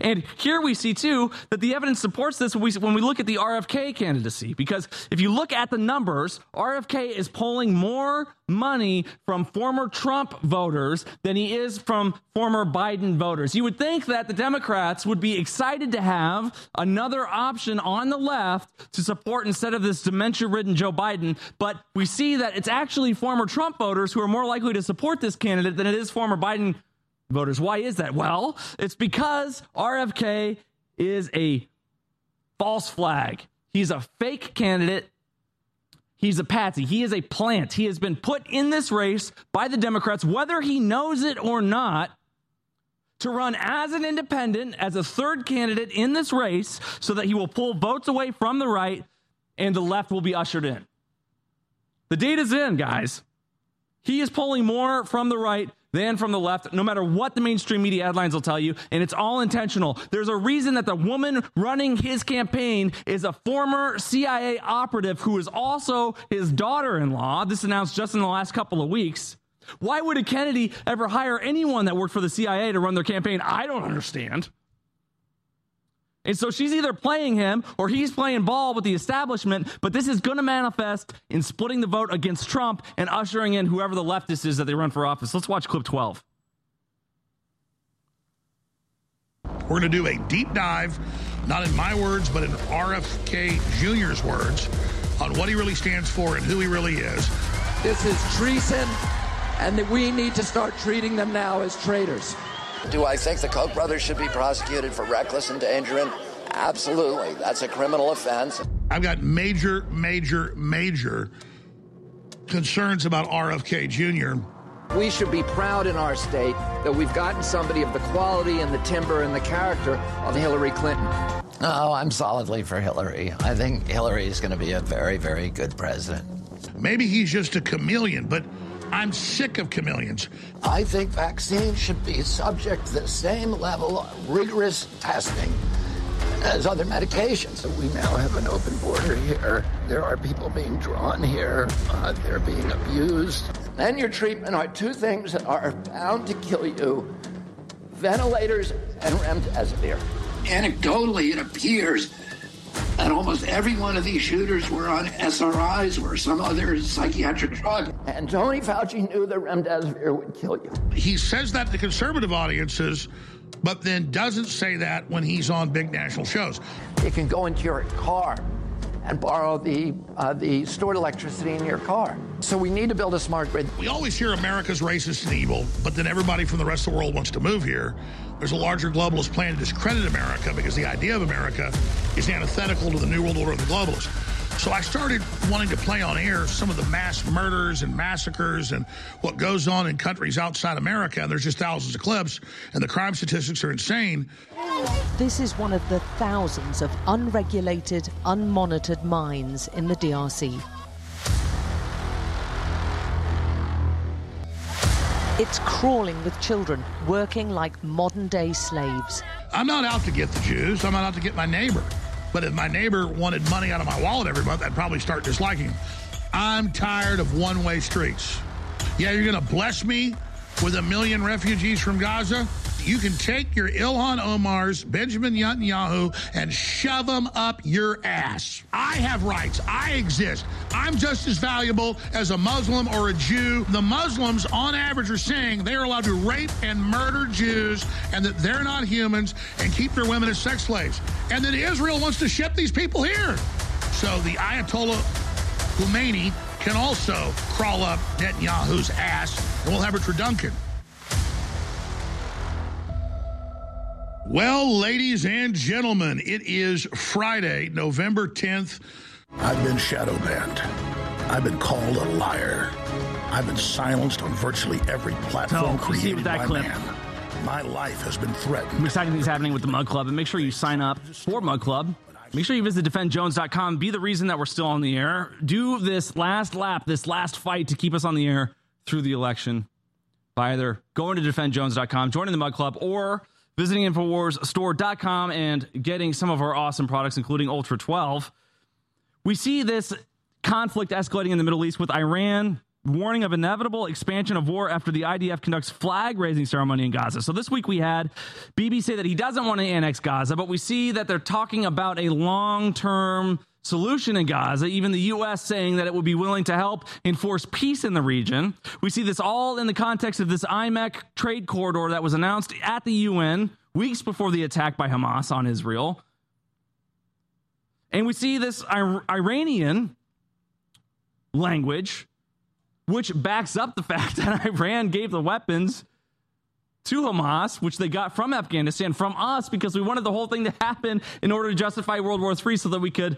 And here we see too that the evidence supports this when we, when we look at the RFK candidacy. Because if you look at the numbers, RFK is polling more money from former Trump voters than he is from former Biden voters. You would think that the Democrats would be excited to have another option on the left to support instead of this dementia ridden Joe Biden. But we see that it's actually former Trump voters who are more likely to support this candidate than it is former Biden voters. Why is that? Well, it's because RFK is a false flag. He's a fake candidate. He's a patsy. He is a plant. He has been put in this race by the Democrats, whether he knows it or not, to run as an independent, as a third candidate in this race, so that he will pull votes away from the right and the left will be ushered in. The data's in, guys. He is pulling more from the right than from the left, no matter what the mainstream media headlines will tell you, and it's all intentional. There's a reason that the woman running his campaign is a former CIA operative who is also his daughter in law. This announced just in the last couple of weeks. Why would a Kennedy ever hire anyone that worked for the CIA to run their campaign? I don't understand. And so she's either playing him or he's playing ball with the establishment, but this is going to manifest in splitting the vote against Trump and ushering in whoever the leftist is that they run for office. Let's watch clip 12.
We're going to do a deep dive, not in my words, but in RFK Jr.'s words, on what he really stands for and who he really is.
This is treason, and we need to start treating them now as traitors. Do I think the Koch brothers should be prosecuted for reckless endangering? Absolutely. That's a criminal offense.
I've got major, major, major concerns about RFK Jr.
We should be proud in our state that we've gotten somebody of the quality and the timber and the character of Hillary Clinton.
No, I'm solidly for Hillary. I think Hillary is going to be a very, very good president.
Maybe he's just a chameleon, but I'm sick of chameleons.
I think vaccines should be subject to the same level of rigorous testing as other medications. So we now have an open border here. There are people being drawn here. Uh, they're being abused. And your treatment are two things that are bound to kill you ventilators and remdesivir.
Anecdotally, it appears that almost every one of these shooters were on SSRIs or some other psychiatric drug.
And Tony Fauci knew that remdesivir would kill you.
He says that to conservative audiences, but then doesn't say that when he's on big national shows.
You can go into your car and borrow the uh, the stored electricity in your car. So we need to build a smart grid.
We always hear America's racist and evil, but then everybody from the rest of the world wants to move here. There's a larger globalist plan to discredit America because the idea of America is antithetical to the New World Order of the globalists. So I started wanting to play on air some of the mass murders and massacres and what goes on in countries outside America. And there's just thousands of clips, and the crime statistics are insane.
This is one of the thousands of unregulated, unmonitored mines in the DRC. It's crawling with children, working like modern day slaves.
I'm not out to get the Jews, I'm not out to get my neighbor. But if my neighbor wanted money out of my wallet every month, I'd probably start disliking him. I'm tired of one way streets. Yeah, you're going to bless me with a million refugees from Gaza? You can take your Ilhan Omar's, Benjamin Netanyahu, and shove them up your ass. I have rights. I exist. I'm just as valuable as a Muslim or a Jew. The Muslims, on average, are saying they are allowed to rape and murder Jews and that they're not humans and keep their women as sex slaves. And that Israel wants to ship these people here. So the Ayatollah Khomeini can also crawl up Netanyahu's ass, and we'll have a Duncan. Well, ladies and gentlemen, it is Friday, November 10th. I've been shadow banned. I've been called a liar. I've been silenced on virtually every platform
So,
created
that
by
clip.
man. My life has been threatened.
Exciting things happening with the Mug Club, and make sure you sign up for Mug Club. Make sure you visit defendjones.com. Be the reason that we're still on the air. Do this last lap, this last fight to keep us on the air through the election by either going to defendjones.com, joining the Mug Club, or visiting InfoWarsStore.com and getting some of our awesome products, including Ultra 12. We see this conflict escalating in the Middle East with Iran warning of inevitable expansion of war after the IDF conducts flag raising ceremony in Gaza. So this week we had Bibi say that he doesn't want to annex Gaza, but we see that they're talking about a long-term solution in Gaza, even the U.S. saying that it would be willing to help enforce peace in the region. We see this all in the context of this IMEC trade corridor that was announced at the UN weeks before the attack by Hamas on Israel. And we see this Ir- Iranian language, which backs up the [LAUGHS] fact that Iran gave the weapons to Hamas, which they got from Afghanistan, from us, because we wanted the whole thing to happen in order to justify World War III so that we could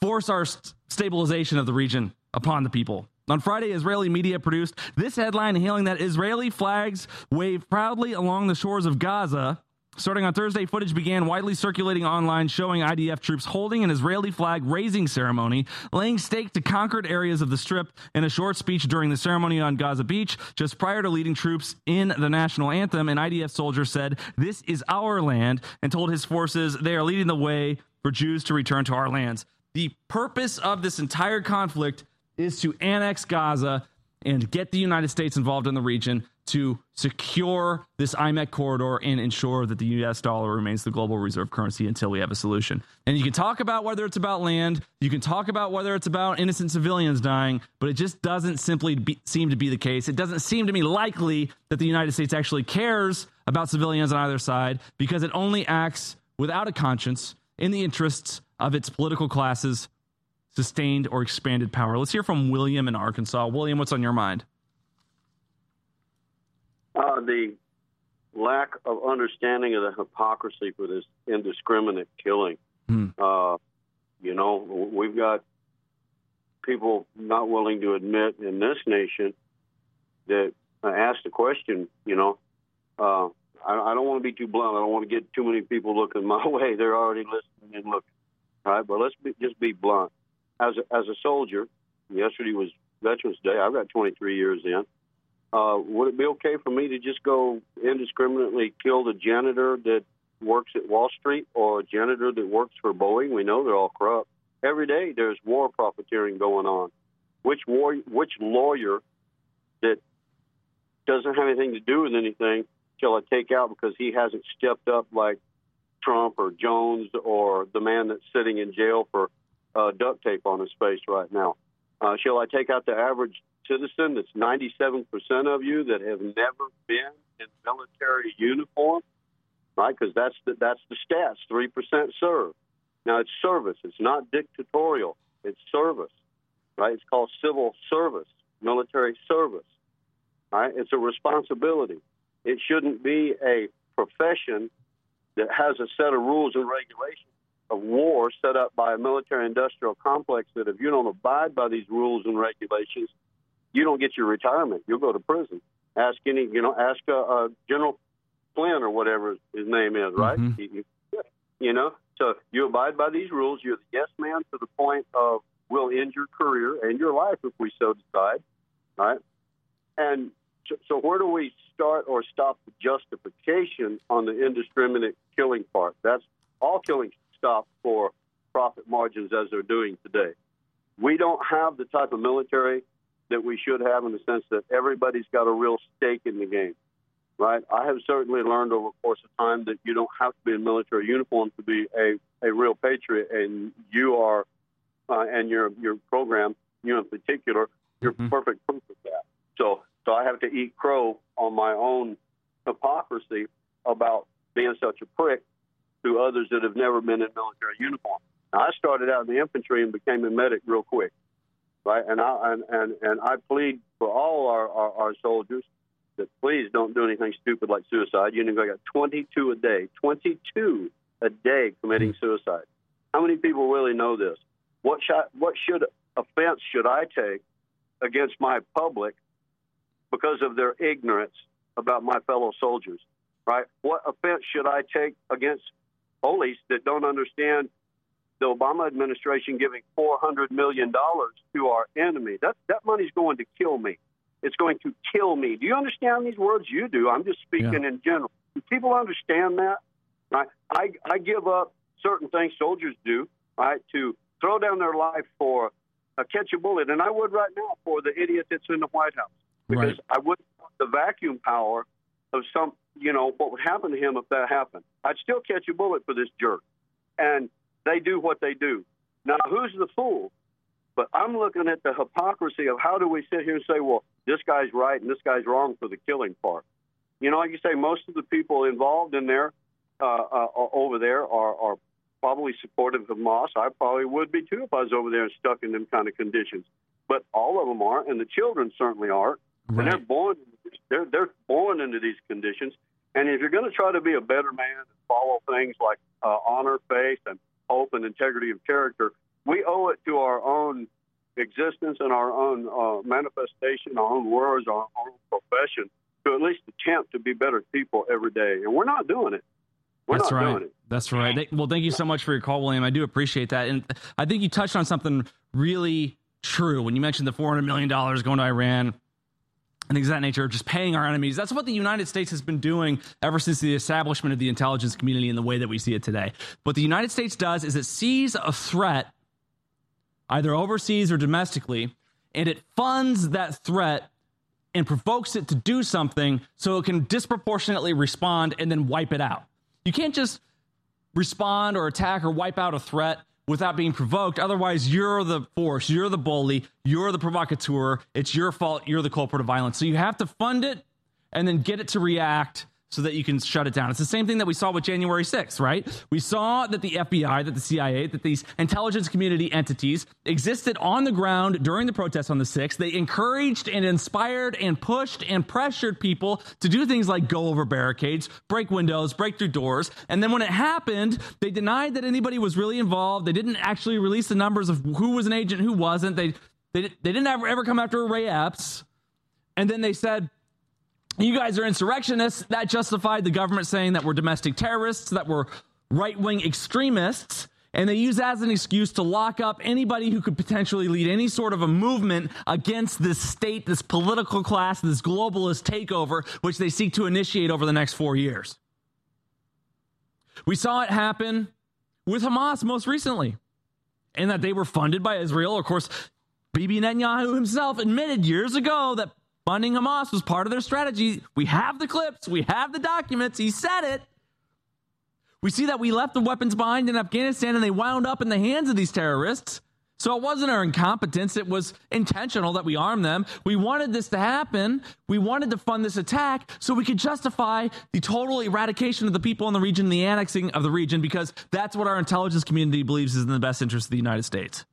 force our st- stabilization of the region upon the people. On Friday, Israeli media produced this headline hailing that Israeli flags wave proudly along the shores of Gaza. Starting on Thursday, footage began widely circulating online showing IDF troops holding an Israeli flag raising ceremony, laying stake to conquered areas of the strip. In a short speech during the ceremony on Gaza Beach, just prior to leading troops in the national anthem, an IDF soldier said, This is our land, and told his forces they are leading the way for Jews to return to our lands. The purpose of this entire conflict is to annex Gaza and get the United States involved in the region to secure this IMEC corridor and ensure that the US dollar remains the global reserve currency until we have a solution. And you can talk about whether it's about land, you can talk about whether it's about innocent civilians dying, but it just doesn't simply be, seem to be the case. It doesn't seem to me likely that the United States actually cares about civilians on either side because it only acts without a conscience in the interests of its political classes sustained or expanded power. Let's hear from William in Arkansas. William, what's on your mind?
Uh, the
lack of understanding of the hypocrisy for this indiscriminate killing.
Hmm.
Uh, you know, we've got people not willing to admit in this nation that uh, ask the question, you know, uh, I, I don't want to be too blunt. I don't want to get too many people looking my [LAUGHS] way. They're already listening and looking. All right, but let's be, just be blunt. As a, as a soldier, yesterday was Veterans Day. I've got 23 years in. Uh, would it be okay for me to just go indiscriminately kill the janitor that works at Wall Street or a janitor that works for Boeing? We know they're all corrupt. Every day there's war profiteering going on. Which war, which lawyer that doesn't have anything to do with anything shall I take out because he hasn't stepped up like Trump or Jones or the man that's sitting in jail for uh, duct tape on his face right now? Uh, shall I take out the average citizen that's 97% of you that have never been in military uniform? Right? Because that's the, that's the stats 3% serve. Now, it's service, it's not dictatorial, it's service. Right? It's called civil service, military service. Right? It's a responsibility. It shouldn't be a profession that has a set of rules and regulations of war set up by a military industrial complex that if you don't abide by these rules and regulations, you don't get your retirement. You'll go to prison. Ask any, you know, ask uh, uh, General Flynn or whatever his name is, right?
Mhm.
You, you- you know, so you abide by these rules. You're the yes man to the point of we'll end your career and your life if we so decide, right? And so, so where do we start or stop the justification on the indiscriminate killing part? That's all killing stop for profit margins as they're doing today. We don't have the type of military that we should have in the sense that everybody's got a real stake in the game, right? I have certainly learned over the course of time that you don't have to be in military uniform to be a, a real patriot, and you are, uh, and your your program, you in particular, you're perfect proof of that. So, so I have to eat crow on my own hypocrisy about being such a prick to others that have never been in military uniform. Now, I started out in the infantry and became a medic real quick, right? And I and and, and I plead for all our, our, our soldiers that please don't do anything stupid like suicide. You know, I got 22 a day, 22 a day committing hmm. suicide. How many people really know this? What should, what should offense should I take against my public because of their ignorance about my fellow soldiers, right? What offense should I take against police that don't understand the Obama administration giving $400 million to our enemy? That, that money's going to kill me. It's going to kill me. Do you understand these words? You do. I'm just speaking in general. Do people understand that? Right? I, I give up certain things soldiers do, right, to throw down their life for a catch a bullet. And I would right now for the idiot that's in the White House because
Right.
I wouldn't want the vacuum power of some, you know, what would happen to him if that happened. I'd still catch a bullet for this jerk. And they do what they do. Now, who's the fool? But I'm looking at the hypocrisy of how do we sit here and say, well, this guy's right and this guy's wrong for the killing part. You know, like you say, most of the people involved in there, uh, uh, over there, are, are probably supportive of Moss. I probably would be too if I was over there and stuck in them kind of conditions. But all of them aren't, and the children certainly aren't. And they're born, they're they're born into these conditions. And if you're going to try to be a better man and follow things like uh, honor, faith, and hope and integrity of character, we owe it to our own existence and our own uh, manifestation, our own words, our own profession to at least attempt to be better people every day. And we're not doing it. We're
That's
not
right.
doing it.
That's right. Well, thank you so much for your call, William. I do appreciate that. And I think you touched on something really true when you mentioned the $400 million going to Iran things of that nature, just paying our enemies. That's what the United States has been doing ever since the establishment of the intelligence community in the way that we see it today. What the United States does is it sees a threat, either overseas or domestically, and it funds that threat and provokes it to do something so it can disproportionately respond and then wipe it out. You can't just respond or attack or wipe out a threat without being provoked. Otherwise, you're the force, you're the bully, you're the provocateur. It's your fault, you're the culprit of violence. So you have to fund it and then get it to react so that you can shut it down. It's the same thing that we saw with January 6th, right? We saw that the FBI, that the CIA, that these intelligence community entities existed on the ground during the protests on the 6th. They encouraged and inspired and pushed and pressured people to do things like go over barricades, break windows, break through doors. And then when it happened, they denied that anybody was really involved. They didn't actually release the numbers of who was an agent, who wasn't. They, they, they didn't ever, ever come after Ray Epps. And then they said, you guys are insurrectionists. That justified the government saying that we're domestic terrorists, that we're right wing extremists. And they use that as an excuse to lock up anybody who could potentially lead any sort of a movement against this state, this political class, this globalist takeover, which they seek to initiate over the next four years. We saw it happen with Hamas most recently, and that they were funded by Israel. Of course, Bibi Netanyahu himself admitted years ago that funding Hamas was part of their strategy. We have the clips, we have the documents. He said it. We see that we left the weapons behind in Afghanistan and they wound up in the hands of these terrorists. So it wasn't our incompetence, it was intentional that we armed them. We wanted this to happen. We wanted to fund this attack so we could justify the total eradication of the people in the region, the annexing of the region, because that's what our intelligence community believes is in the best interest of the United States.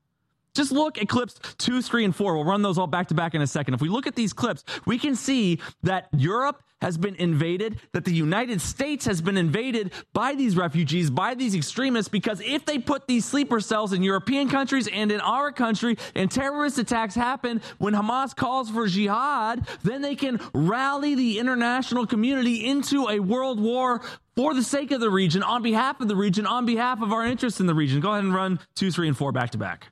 Just look at clips two, three, and four. We'll run those all back to back in a second. If we look at these clips, we can see that Europe has been invaded, that the United States has been invaded by these refugees, by these extremists, because if they put these sleeper cells in European countries and in our country and terrorist attacks happen when Hamas calls for jihad, then they can rally the international community into a world war for the sake of the region, on behalf of the region, on behalf of our interests in the region. Go ahead and run two, three, and four back to back.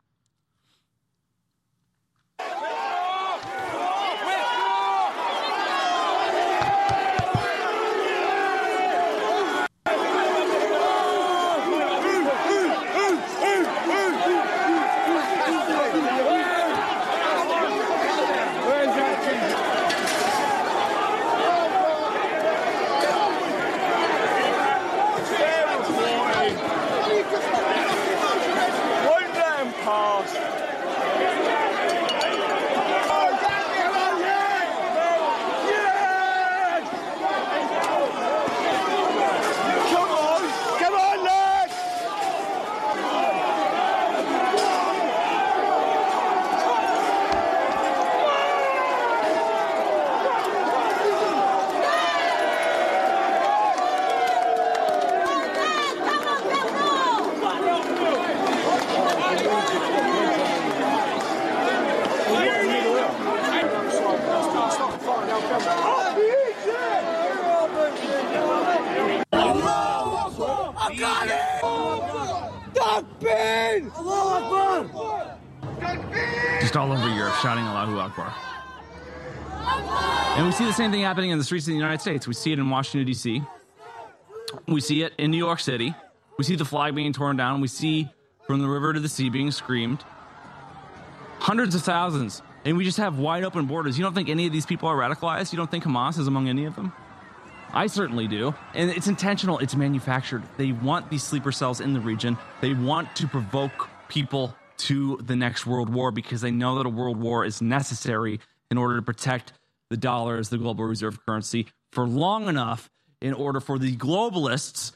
Just all over Europe shouting Allahu Akbar. And we see the same thing happening in the streets of the United States. We see it in Washington, D.C., we see it in New York City. We see the flag being torn down. We see from the river to the sea being screamed. Hundreds of thousands. And we just have wide open borders. You don't think any of these people are radicalized? You don't think Hamas is among any of them? I certainly do. And it's intentional, it's manufactured. They want these sleeper cells in the region. They want to provoke people to the next world war because they know that a world war is necessary in order to protect the dollar as the global reserve currency for long enough in order for the globalists,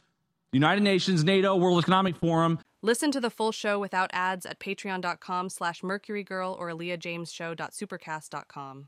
United Nations, NATO, World Economic Forum.
Listen to the full show without ads at patreon.com slash mercurygirl or leahjamesshow.supercast.com.